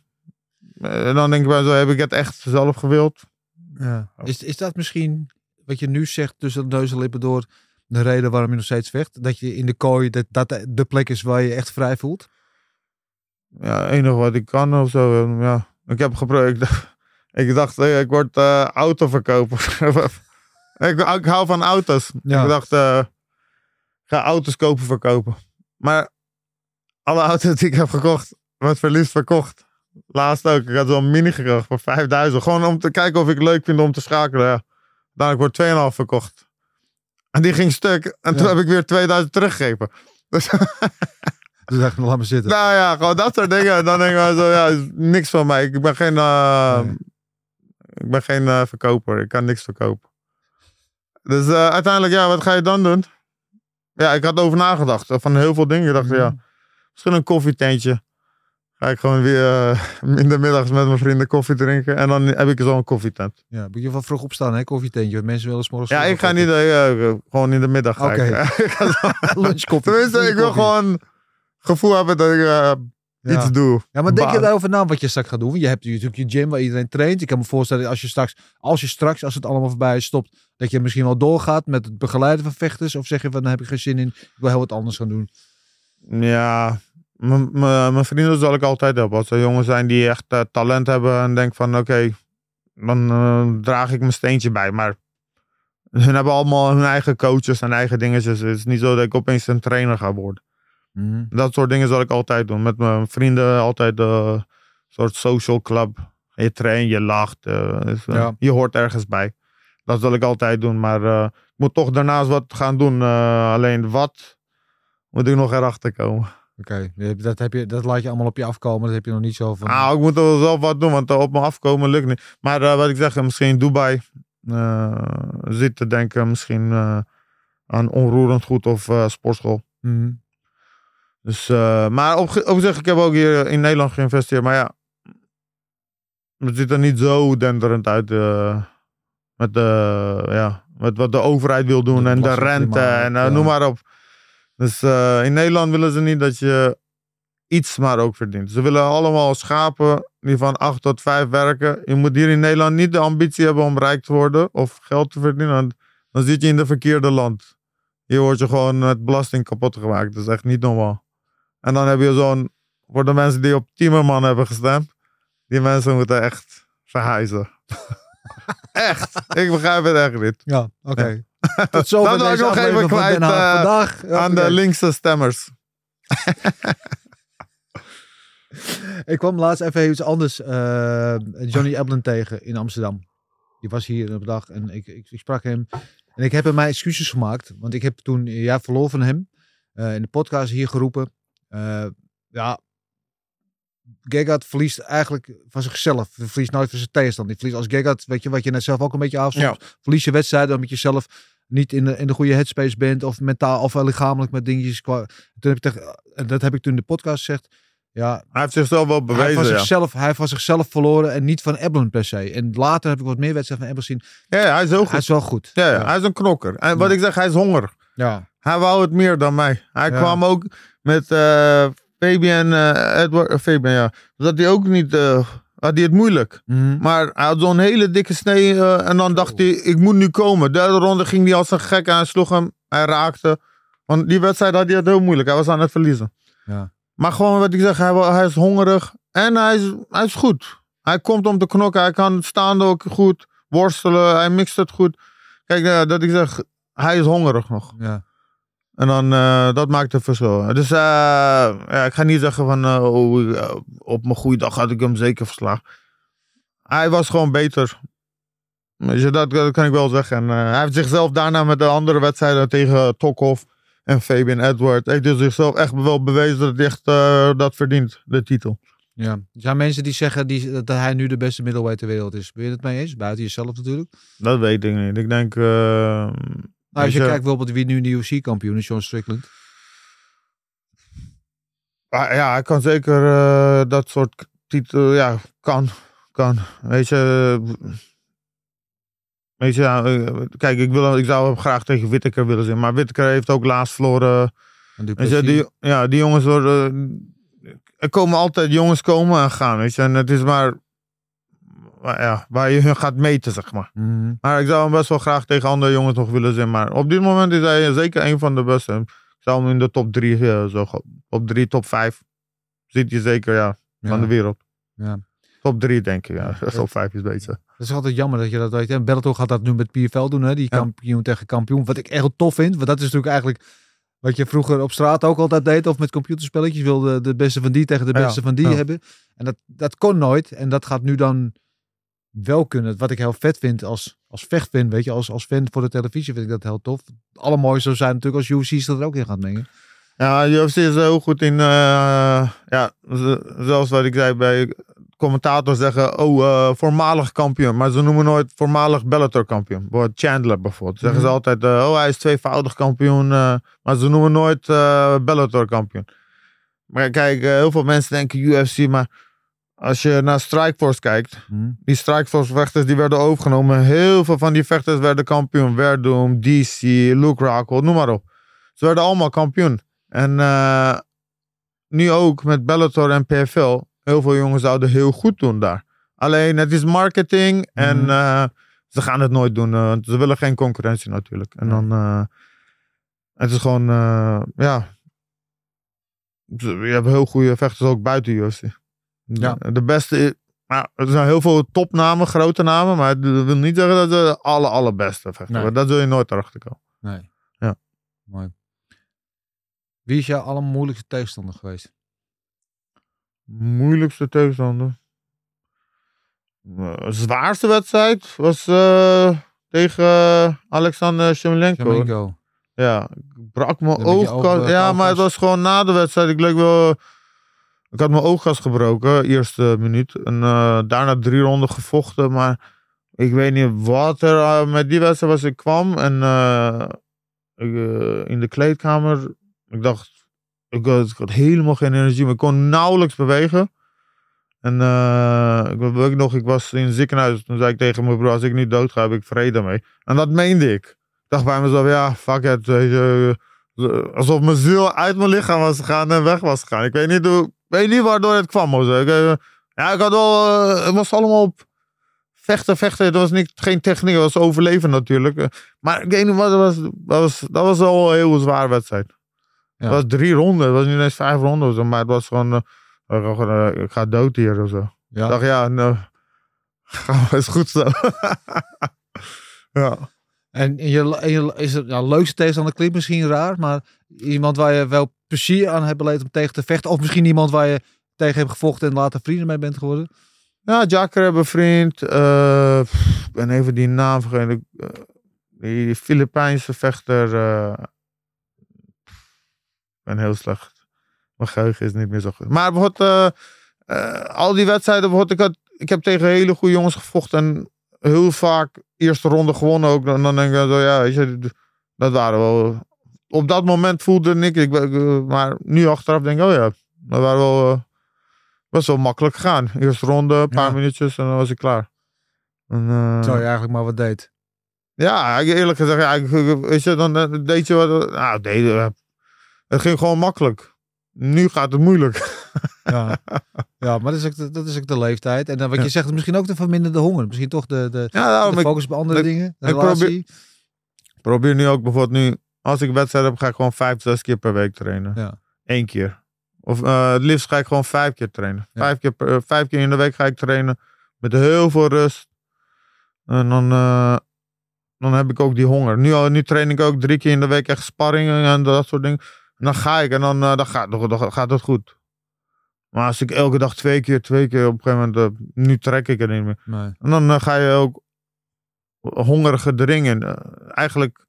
En dan denk ik bij zo, heb ik het echt zelf gewild? Ja. Is, is dat misschien wat je nu zegt tussen de neus en lippen door de reden waarom je nog steeds vecht? Dat je in de kooi, dat, dat de plek is waar je echt vrij voelt? Ja, het enige wat ik kan of zo. en Ja, ik heb geprobeerd. Ik dacht, ik, dacht, eh, ik word eh autoverkoper. ik, ik hou van auto's. Ja. Ik dacht, eh, ik ga auto's kopen, verkopen. Maar alle auto's die ik heb gekocht, wordt verliefd verkocht. Laatst ook. Ik had zo'n mini gekocht voor 5000. Gewoon om te kijken of ik het leuk vind om te schakelen. Ja. Uiteindelijk wordt 2,5 verkocht. En die ging stuk. En toen Ja. heb ik weer 2000 teruggegeven. Dus Dus dacht ik, laat maar zitten. nou ja, gewoon dat soort dingen. En dan denk ik zo, ja, niks van mij. Ik ben geen, eh, Nee. ik ben geen eh, verkoper. Ik kan niks verkopen. Dus eh, uiteindelijk, ja, wat ga je dan doen? Ja, ik had over nagedacht. Van heel veel dingen. Ik dacht, ja, misschien een koffietentje. Ga ik gewoon weer eh, in de middags met mijn vrienden koffie drinken. En dan heb ik zo'n koffietent. Ja, moet je wel vroeg opstaan, hè? Koffietentje. want Mensen willen 's morgens Ja, ik ga niet eh, eh, gewoon in de middag. Oké. ga zo- Lunchkoffie. Tenminste, ik wil gewoon gevoel hebben dat ik eh, Ja. iets doe. Ja, maar denk je daarover na wat je straks gaat doen? Je hebt natuurlijk je gym waar iedereen traint. Ik kan me voorstellen dat als je straks, als je straks, als het allemaal voorbij is, stopt, dat je misschien wel doorgaat met het begeleiden van vechters. Of zeg je van, dan heb ik geen zin in, ik wil heel wat anders gaan doen. Ja, mijn vrienden zal ik altijd hebben. Als er jongens zijn die echt eh, talent hebben en denk van oké, dan eh, draag ik mijn steentje bij. Maar hun hebben allemaal hun eigen coaches en eigen dingetjes. Het is niet zo dat ik opeens een trainer ga worden. Dat soort dingen zal ik altijd doen. Met mijn vrienden altijd eh, een soort social club. Je traint, je lacht. dus, Ja. Je hoort ergens bij. Dat zal ik altijd doen. Maar ik moet toch daarnaast wat gaan doen. Alleen wat moet ik nog erachter komen. Oké, dat, heb je, dat laat je allemaal op je afkomen. Dat heb je nog niet zo van. Nou, ik moet er wel zelf wat doen, want eh, op me afkomen lukt niet. Maar eh, wat ik zeg, misschien Dubai eh zitten denken, misschien eh, aan onroerend goed of eh, sportschool. Mhm. Dus, eh, maar op, op zich, ik heb ook hier in Nederland geïnvesteerd. Maar ja, het ziet er niet zo denderend uit. eh, met, de, ja, met wat de overheid wil doen De en de rente en eh, ja. noem maar op. Dus eh, in Nederland willen ze niet dat je iets maar ook verdient. Ze willen allemaal schapen die van 8 tot 5 werken. Je moet hier in Nederland niet de ambitie hebben om rijk te worden of geld te verdienen. Dan, dan zit je in de verkeerde land. Hier word je gewoon met belasting kapot gemaakt. Dat is echt niet normaal. En dan heb je zo'n, voor de mensen die op Timmerman hebben gestemd, die mensen moeten echt verhuizen. echt. Ik begrijp het echt niet. Ja, oké. Tot zover Dat wil ik nog even kwijt, eh, Vandaag Aan de linkse stemmers. Ik kwam laatst even iets anders. eh, Johnny Eblen tegen in Amsterdam. Die was hier op dag en ik, ik, ik sprak hem. En ik heb hem mijn excuses gemaakt. Want ik heb toen jaar verloren van hem. eh, in de podcast hier geroepen. ja, Gegard verliest eigenlijk van zichzelf. Hij verliest nooit van zijn tegenstander. Die verliest als Gegard, weet je wat je net zelf ook een beetje afstond. Verlies je wedstrijden omdat je zelf niet in de, in de goede headspace bent. Of mentaal of lichamelijk met dingetjes. Qua, toen heb ik tegen, dat heb ik toen in de podcast gezegd. Ja, Hij heeft zichzelf wel hij, bewezen. van ja. zichzelf, hij heeft van zichzelf verloren en niet van Eblen per se. En later heb ik wat meer wedstrijden van Eblen gezien. Ja, hij is Hij goed. is wel goed. Ja, ja, hij is een knokker. En wat ik zeg, hij is honger. Ja. Hij wou het meer dan mij. Hij kwam ook met eh Fabian, eh, Edward, eh, Fabian, ja. Dat hij ook niet, eh, had hij het moeilijk. Mhm. Maar hij had zo'n hele dikke snee en dan dacht hij, ik moet nu komen. Derde ronde ging hij als een gek en hij sloeg hem. Hij raakte. Want die wedstrijd had hij het heel moeilijk. Hij was aan het verliezen. Ja. Maar gewoon wat ik zeg, hij, hij is hongerig en hij is, hij is goed. Hij komt om te knokken. Hij kan staande ook goed worstelen. Hij mixt het goed. Kijk, dat ik zeg, hij is hongerig nog. Ja. En dan, eh, dat maakt het verschil. Dus eh, ja, ik ga niet zeggen van, eh, oh, op mijn goede dag had ik hem zeker verslagen. Hij was gewoon beter. Weet je, dat, dat kan ik wel zeggen. En, hij heeft zichzelf daarna met de andere wedstrijden tegen Tokhoff en Fabian Edward, heeft hij zichzelf echt wel bewezen dat hij echt dat verdient, de titel. ja. Er zijn mensen die zeggen die, dat hij nu de beste middleweight ter wereld is. Ben je het mee eens? Buiten jezelf natuurlijk. Dat weet ik niet. Ik denk... eh, Nou, als je je- kijkt bijvoorbeeld wie nu de UFC-kampioen is, John Strickland. Ah, ja, hij kan zeker eh, dat soort titel, ja, kan, kan. Weet je, eh, weet je, eh, kijk, ik, wil, ik zou hem graag tegen Whittaker willen zien, maar Whittaker heeft ook laatst verloren. En Weet je, die, ja, die jongens worden, er komen altijd jongens komen en gaan, weet je. En het is maar, maar ja, waar je hun gaat meten, zeg maar. Mhm. Maar ik zou hem best wel graag tegen andere jongens nog willen zien. Maar op dit moment is hij zeker een van de beste. Ik zou hem in de top drie, eh, zo, op drie, top vijf, ziet je zeker, ja, van Ja. de wereld. Ja. Top drie, denk ik, ja. Top vijf is beter. Dat is altijd jammer dat je dat weet. En Bellator gaat dat nu met PFL doen, hè? die kampioen tegen kampioen. Wat ik echt tof vind, want dat is natuurlijk eigenlijk wat je vroeger op straat ook altijd deed. Of met computerspelletjes wilde de beste van die tegen de Ja, beste van die ja. hebben. En dat, dat kon nooit. En dat gaat nu dan wel kunnen. Wat ik heel vet vind als, als vechtfan, weet je, als, als fan voor de televisie vind ik dat heel tof. Het allermooiste zou zijn natuurlijk als UFC zich er ook in gaat mengen. Ja, UFC is heel goed in, eh, ja, z- zoals wat ik zei bij commentators zeggen, oh, eh, voormalig kampioen. Maar ze noemen nooit voormalig Bellator kampioen. Bijvoorbeeld Chandler bijvoorbeeld. Zeggen ze Mhm. altijd, eh, oh, hij is tweevoudig kampioen. maar ze noemen nooit Bellator kampioen. Maar kijk, heel veel mensen denken UFC, maar als je naar Strikeforce kijkt, Hm? die Strikeforce vechters die werden overgenomen. Heel veel van die vechters werden kampioen. Verdum, DC, Luke Rockhold, noem maar op. Ze werden allemaal kampioen. En eh, nu ook met Bellator en PFL. Heel veel jongens zouden heel goed doen daar. Alleen het is marketing en Mhm. eh, ze gaan het nooit doen. eh, want ze willen geen concurrentie natuurlijk. En dan, het is gewoon, ja. Je hebt heel goede vechters ook buiten UFC. Ja. De, beste, maar er zijn heel veel topnamen, grote namen. Maar dat wil niet zeggen dat ze de alle, allerbeste vechten. Nee. Dat zul je nooit erachter komen. Nee. Ja. Mooi. Wie is jouw allermoeilijkste tegenstander geweest? Moeilijkste tegenstander. Eh, zwaarste wedstrijd was eh, tegen eh, Alexander Shemelenko. Ja, ik brak mijn oog, ja, maar het was gewoon na de wedstrijd. Ik leek wel. Ik had mijn oogkas gebroken, eerste minuut. En eh, daarna drie ronden gevochten. Maar ik weet niet wat er eh, met die wedstrijd was. Ik kwam en eh, in de kleedkamer. Ik dacht, ik had, ik had helemaal geen energie. Maar ik kon nauwelijks bewegen. En ik weet nog, ik was in het ziekenhuis. Toen zei ik tegen mijn broer, als ik niet dood ga, heb ik vrede mee. En dat meende ik. Ik dacht bij mezelf, ja, fuck it. Alsof mijn ziel uit mijn lichaam was gegaan en weg was gegaan. Ik weet niet, hoe, ik weet niet waardoor het kwam. Ik, eh, ja, ik had wel, eh, het was allemaal op vechten, vechten. Het was niet, geen techniek, het was overleven natuurlijk. Eh, Maar ik weet niet dat was, dat was, dat was al een heel zwaar wedstrijd. Ja. Het was drie ronden, het was niet eens vijf ronden zo, maar het was gewoon, ik ik ga dood hier of zo. Ik Ja. dacht, ja, nou, is goed zo. ja. En, je, is het nou, leukste tegenstander klinkt misschien raar, maar iemand waar je wel plezier aan hebt beleefd om tegen te vechten. Of misschien iemand waar je tegen hebt gevochten en later vrienden mee bent geworden. Ja, Jacker hebben vriend. ik ben even die naam vergeten. Eh, die Filipijnse vechter. ik ben heel slecht. Mijn geheugen is niet meer zo goed. Maar bijvoorbeeld, al die wedstrijden. Bijvoorbeeld, ik, had, ik heb tegen hele goede jongens gevochten. En heel vaak eerste ronde gewonnen ook. En dan denk ik zo, ja, weet je, dat waren wel. Op dat moment voelde ik, ik, maar nu achteraf denk ik, oh ja, dat waren wel. eh, was wel makkelijk gegaan. Eerste ronde, een paar Ja. minuutjes en dan was ik klaar. En, eh, Terwijl je eigenlijk maar wat deed. ja, eerlijk gezegd, ja, weet je, dan eh, deed je wat. Nou, deed, eh, het ging gewoon makkelijk. Nu gaat het moeilijk. Ja, ja maar dat is, ook de, dat is ook de leeftijd. En dan wat je zegt, misschien ook de verminderde honger. Misschien toch de, de, daarom, de focus op andere ik- dingen. De ik probeer- relatie. probeer nu ook bijvoorbeeld nu, als ik wedstrijd heb, ga ik gewoon vijf, zes keer per week trainen. Ja. Eén keer. Of eh, het liefst ga ik gewoon vijf keer trainen. Ja. Vijf, keer eh, vijf keer in de week ga ik trainen. Met heel veel rust. En dan, eh, dan heb ik ook die honger. Nu, al- nu train ik ook drie keer in de week echt sparringen en dat soort dingen. En dan ga ik en dan, dan, gaat, dan, dan gaat het goed. Maar als ik elke dag twee keer, twee keer op een gegeven moment, eh, nu trek ik het niet meer. Nee. En dan eh, ga je ook hongerige dringen. Eh, eigenlijk.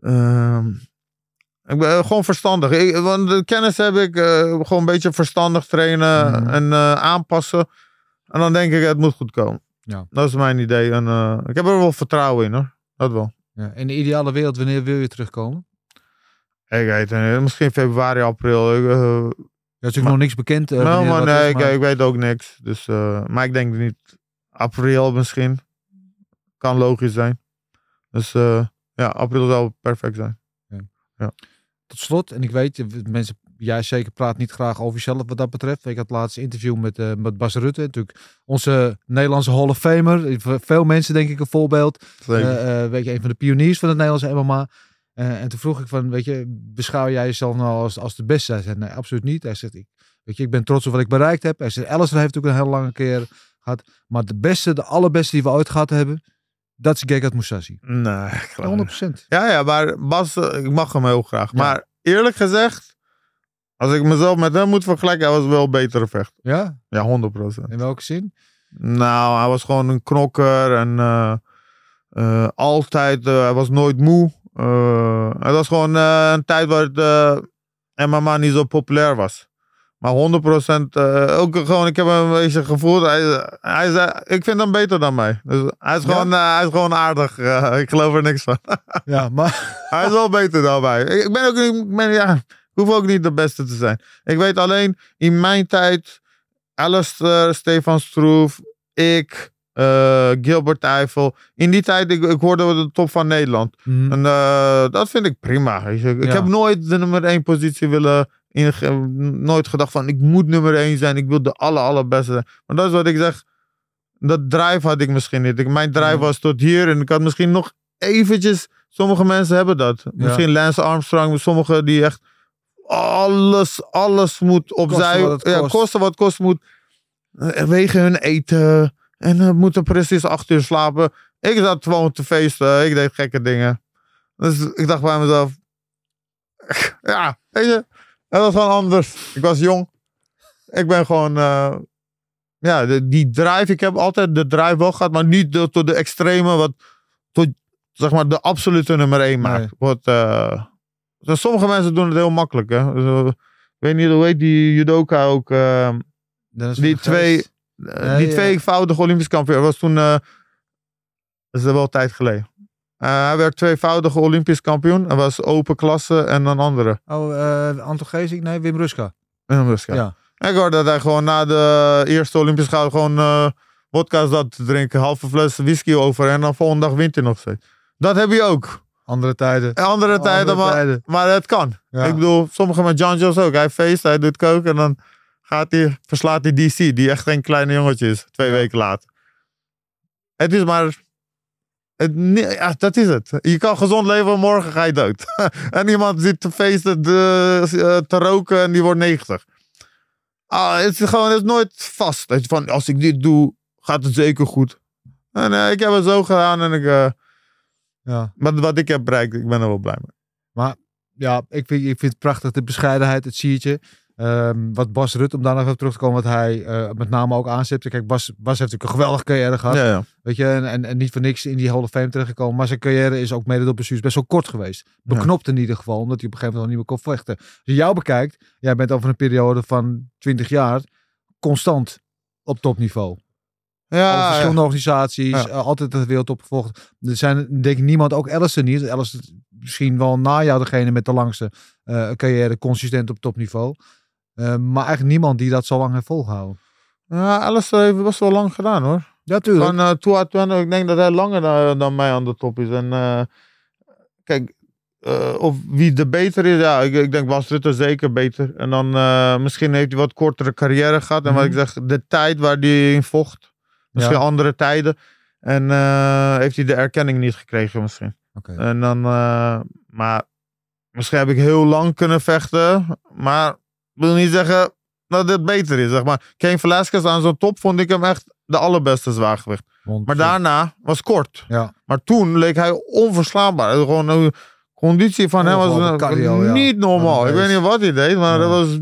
ehm, ik ben gewoon verstandig. Ik, want de kennis heb ik. gewoon een beetje verstandig trainen Mhm. en aanpassen. En dan denk ik, het moet goed komen. Ja. Dat is mijn idee. En ik heb er wel vertrouwen in hoor. Dat wel. Ja. In de ideale wereld, wanneer wil je terugkomen? Ik weet het niet. Misschien februari, april. Ik, Er is natuurlijk nog niks bekend. eh, nou, maar nee, is, ik, maar- ik weet ook niks. Dus, eh, maar ik denk niet. April misschien. Kan logisch zijn. Dus eh, ja, april zou perfect zijn. Tot slot, en ik weet, mensen, jij zeker praat niet graag over jezelf wat dat betreft. Ik had laatst een interview met, met Bas Rutte. Natuurlijk onze Nederlandse Hall of Famer. Veel mensen denk ik een voorbeeld. Weet je, een van de pioniers van het Nederlandse MMA. Eh, en toen vroeg ik van, weet je, beschouw jij jezelf nou als, als de beste? Hij zei, nee, absoluut niet. Hij zegt, ik, weet je, ik ben trots op wat ik bereikt heb. Hij zegt, Alistair heeft ook een hele lange keer gehad. Maar de beste, de allerbeste die we ooit gehad hebben, dat is Gegard Mousasi. Nee, ik geloof 100 niet. Ja, ja, maar Bas, eh, ik mag hem heel graag. Maar eerlijk gezegd, als ik mezelf met hem moet vergelijken, hij was wel een betere vechter. Ja? Ja, 100%. In welke zin? Nou, hij was gewoon een knokker en eh, altijd, hij was nooit moe. Eh, het was gewoon eh, een tijd waar het eh, MMA niet zo populair was. Maar 100% eh, ook gewoon, ik heb een beetje gevoeld. Hij, hij ik vind hem beter dan mij. Dus hij is Ja? gewoon, hij is gewoon aardig. Ik geloof er niks van. Ja, maar... Hij is wel beter dan mij. Ik ik ben ook niet, ik ben, ja, ik hoef ook niet de beste te zijn. Ik weet alleen, in mijn tijd, Alistair, Stefan Stroef, ik, eh, Gilbert Eiffel. In die tijd, ik, ik hoorde de top van Nederland. Mhm. En eh, dat vind ik prima. Ik Ja. heb nooit de nummer één positie willen inge- Nooit gedacht van, ik moet nummer één zijn. Ik wil de aller, allerbeste zijn. Maar dat is wat ik zeg. Dat drive had ik misschien niet. Ik, mijn drive Ja. was tot hier. En ik had misschien nog eventjes... Sommige mensen hebben dat. Misschien Lance Armstrong. Sommigen die echt... Alles, alles moet opzij. Wat het ja, kost. kosten wat kost. Moet eh, wegen hun eten. En uh, moeten precies acht uur slapen. Ik zat gewoon te feesten. Ik deed gekke dingen. Dus ik dacht bij mezelf... Ja, weet je. Het was gewoon anders. Ik was jong. Ik ben gewoon... eh, ja, die drive. Ik heb altijd de drive wel gehad. Maar niet de- tot de extreme. Wat tot zeg maar de absolute nummer één maakt. Nee. Wat, eh, dus sommige mensen doen het heel makkelijk. Hè? Dus, ik weet niet, hoe heet die judoka ook? die twee, Geest. Eh, Nee, die ja. tweevoudige Olympisch kampioen. was toen, eh, dat is wel een tijd geleden. Eh, hij werd tweevoudige Olympisch kampioen. Hij was open klasse en een andere. Oh, Anton Geesink? Nee, Wim Ruska. En dus, ja. Ik hoorde dat hij gewoon na de eerste Olympische Gouden gewoon eh vodka zat te drinken. Halve fles whisky over en dan volgende dag wint hij nog steeds. Dat heb je ook. Andere tijden. Andere tijden, Andere maar, tijden. maar het kan. Ja. Ik bedoel, sommigen met John Jones ook. Hij feest, hij doet koken en dan gaat hij, verslaat hij DC, die echt geen kleine jongetje is, twee weken later. Het is maar. Het, ja, dat is het. Je kan gezond leven, morgen ga je dood. en iemand zit te feesten, de, eh, te roken en die wordt 90. Ah, het is gewoon het is nooit vast. Dat je van, als ik dit doe, gaat het zeker goed. En eh, ik heb het zo gedaan en ik, eh, Ja. wat, wat ik heb bereikt, ik ben er wel blij mee. ja, ik vind, ik vind het prachtig, de bescheidenheid, het siertje. Ehm, wat Bas Rutte, om daar nog even terug te komen, wat hij eh, met name ook aanzet. Kijk, Bas, Bas heeft natuurlijk een geweldige carrière gehad. Ja, ja. Weet je, en, en, en niet voor niks in die Hall of Fame terechtgekomen. Maar zijn carrière is ook mede door blessures best wel kort geweest. Beknopt in ieder geval, omdat hij op een gegeven moment al niet meer kon vechten. Als je jou bekijkt, jij bent over een periode van 20 jaar constant op topniveau. Over Ja, verschillende organisaties, eh, altijd de wereldtop gevolgd. Er zijn denk ik niemand, ook Ellison niet. Ellison is misschien wel na jou degene met de langste eh, carrière consistent op topniveau. Eh, maar eigenlijk niemand die dat zo lang heeft volgehouden. ja, alles heeft best wel lang gedaan hoor. Ja, tuurlijk. Van uh, Tua Twente, ik denk dat hij langer dan, dan mij aan de top is. En eh, kijk, eh, of wie de beter is, ja, ik, ik denk Bas Rutte zeker beter. En dan eh, misschien heeft hij wat kortere carrière gehad. En wat ik Mhm. zeg, de tijd waar hij in vocht, misschien Ja. andere tijden. En eh, heeft hij de erkenning niet gekregen misschien. Oké. En dan, eh, maar misschien heb ik heel lang kunnen vechten. Maar wil niet zeggen dat dit beter is, zeg maar. Kane Velasquez aan zo'n top vond ik hem echt de allerbeste zwaargewicht. Maar daarna was kort. Ja. Maar toen leek hij onverslaanbaar. Gewoon een conditie van hem was ja. niet normaal. Ik weet niet wat hij deed, maar Ja. dat was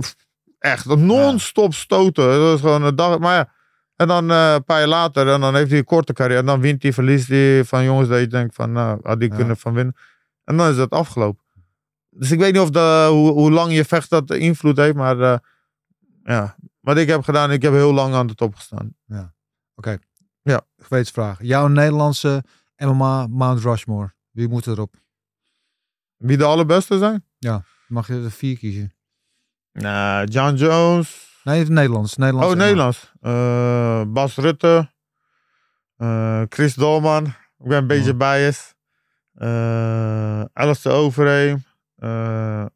pff, echt non-stop stoten. Dat was gewoon een dag. Maar ja, en dan eh, een paar jaar later, en dan heeft hij een korte carrière. En dan wint hij, verliest hij van jongens dat je denkt van, nou, had hij Ja. kunnen van winnen. En dan is het afgelopen. Dus ik weet niet of de, hoe, hoe lang je vecht dat invloed heeft, maar eh, ja. Wat ik heb gedaan, ik heb heel lang aan de top gestaan. Gewetensvraag. Jouw Nederlandse MMA Mount Rushmore. Wie moet erop? Wie de allerbeste zijn? Mag je er vier kiezen? Nou, John Jones. Nee, het Nederlands. Nederlands Oh. Nederlands. Eh, Bas Rutte. Eh, Chris Dolman. Ik ben een beetje Oh. biased. Eh Alistair Overeem. Eh,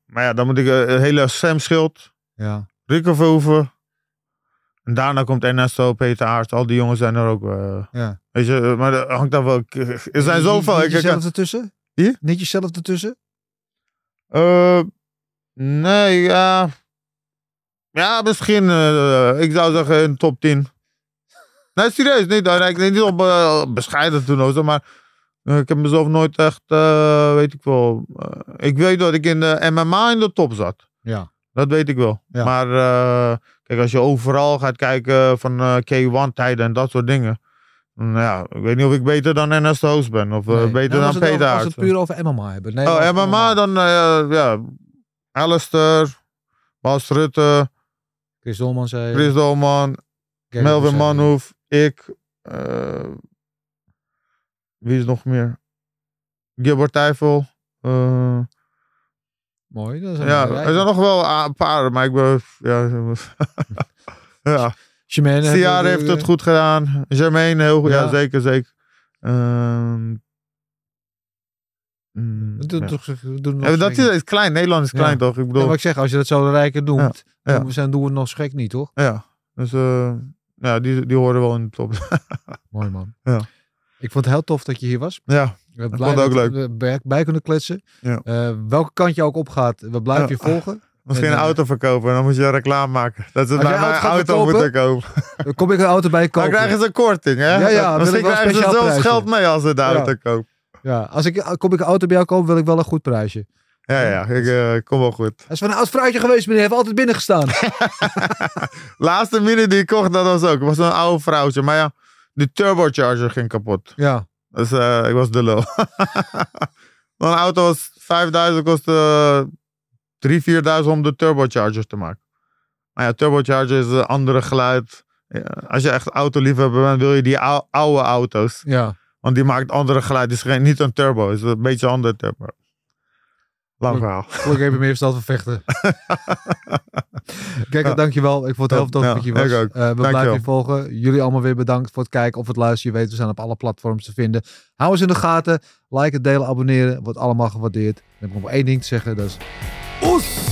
maar ja, dan moet ik eh, een hele Sam Schild, Ja. Rico Verhoeven. En daarna komt Ernesto, Peter Aert. Al die jongens zijn er ook. eh, ja. weet je, eh, maar er hangt daar wel... Er zijn zoveel. Niet jezelf ertussen? Wie? Niet jezelf ertussen? eh, nee, ja... Ja, misschien. eh, ik zou zeggen in top 10. Nee, serieus. Niet, ik denk niet op eh, bescheiden toen maar... eh, ik heb mezelf nooit echt, eh, weet ik wel... eh, ik weet dat ik in de MMA in de top zat. Ja. Dat weet ik wel. Ja. Maar kijk, als je overal gaat kijken van eh, K1 tijden en dat soort dingen. dan, ja, ik weet niet of ik beter dan Ernesto Hoos ben. Of Nee. beter Nou, dan Peter Als we het puur over MMA hebben. Nee, Oh, MMA dan, ja. Alistair, Bas Rutte, Chris Dolman zei... Chris Dolman, Melvin. Manhoef, ik. Eh, wie is nog meer? Gilbert Tijfel. eh, Mooi. Dat is ja, er zijn nog wel een paar, maar ik ben... Ja, ja. Heeft het goed gedaan. Jermaine heel goed. Ja, Ja. zeker, zeker. Mm, We doen ja. toch- we doen nog Ja, dat is, klein. Nederland is klein, toch? Ik bedoel, maar ik zeg, als je dat zo rijker noemt, dan zijn- doen we het nog schrik niet, toch? ja. Dus eh, ja, die, die horen wel in de top. Mooi man. Ja. Ik vond het heel tof dat je hier was. ja, We vond het ook leuk. we bij, bij kunnen kletsen. Ja. Eh, welke kant je ook opgaat, we blijven Ja. je volgen. misschien En, een eh, auto verkopen. Dan moet je reclame maken. Dat ze bij mijn auto gaat auto moeten kopen. Dan kom ik een auto bij je Dan kopen. krijgen ze een korting, hè? Ja, ja, Misschien krijgen ze zelfs geld mee als ze de auto kopen. Ja, als ik kom ik een auto bij jou kopen, wil ik wel een goed prijsje. Ja, ja, ik eh, kom wel goed. Dat is van een oud vrouwtje geweest, meneer. Heeft altijd binnen gestaan. Laatste mini die ik kocht, dat was ook. was een oude vrouwtje. Maar ja, die turbocharger ging kapot. ja. Dus eh, ik was de lul. een auto was 5000, kostte 3.000, 4.000 om de turbochargers te maken. Maar ja, turbocharger is een andere geluid. Ja, als je echt autoliefhebber bent, wil je die ou- oude auto's. Ja. Want die maakt andere geluid. Het is geen, niet een turbo, het is een beetje een andere turbo. Lang verhaal. Gelukkig heb je meer verstand van vechten. Kijk, Ja. dankjewel. Ik vond het heel tof dat je was. ik ook. Eh, we blijven je volgen. Jullie allemaal weer bedankt voor het kijken of het luisteren. Je weet, we zijn op alle platforms te vinden. Hou ons in de gaten. Liken, delen, abonneren. Wordt allemaal gewaardeerd. Dan heb ik nog één ding te zeggen. Dat is... Oes!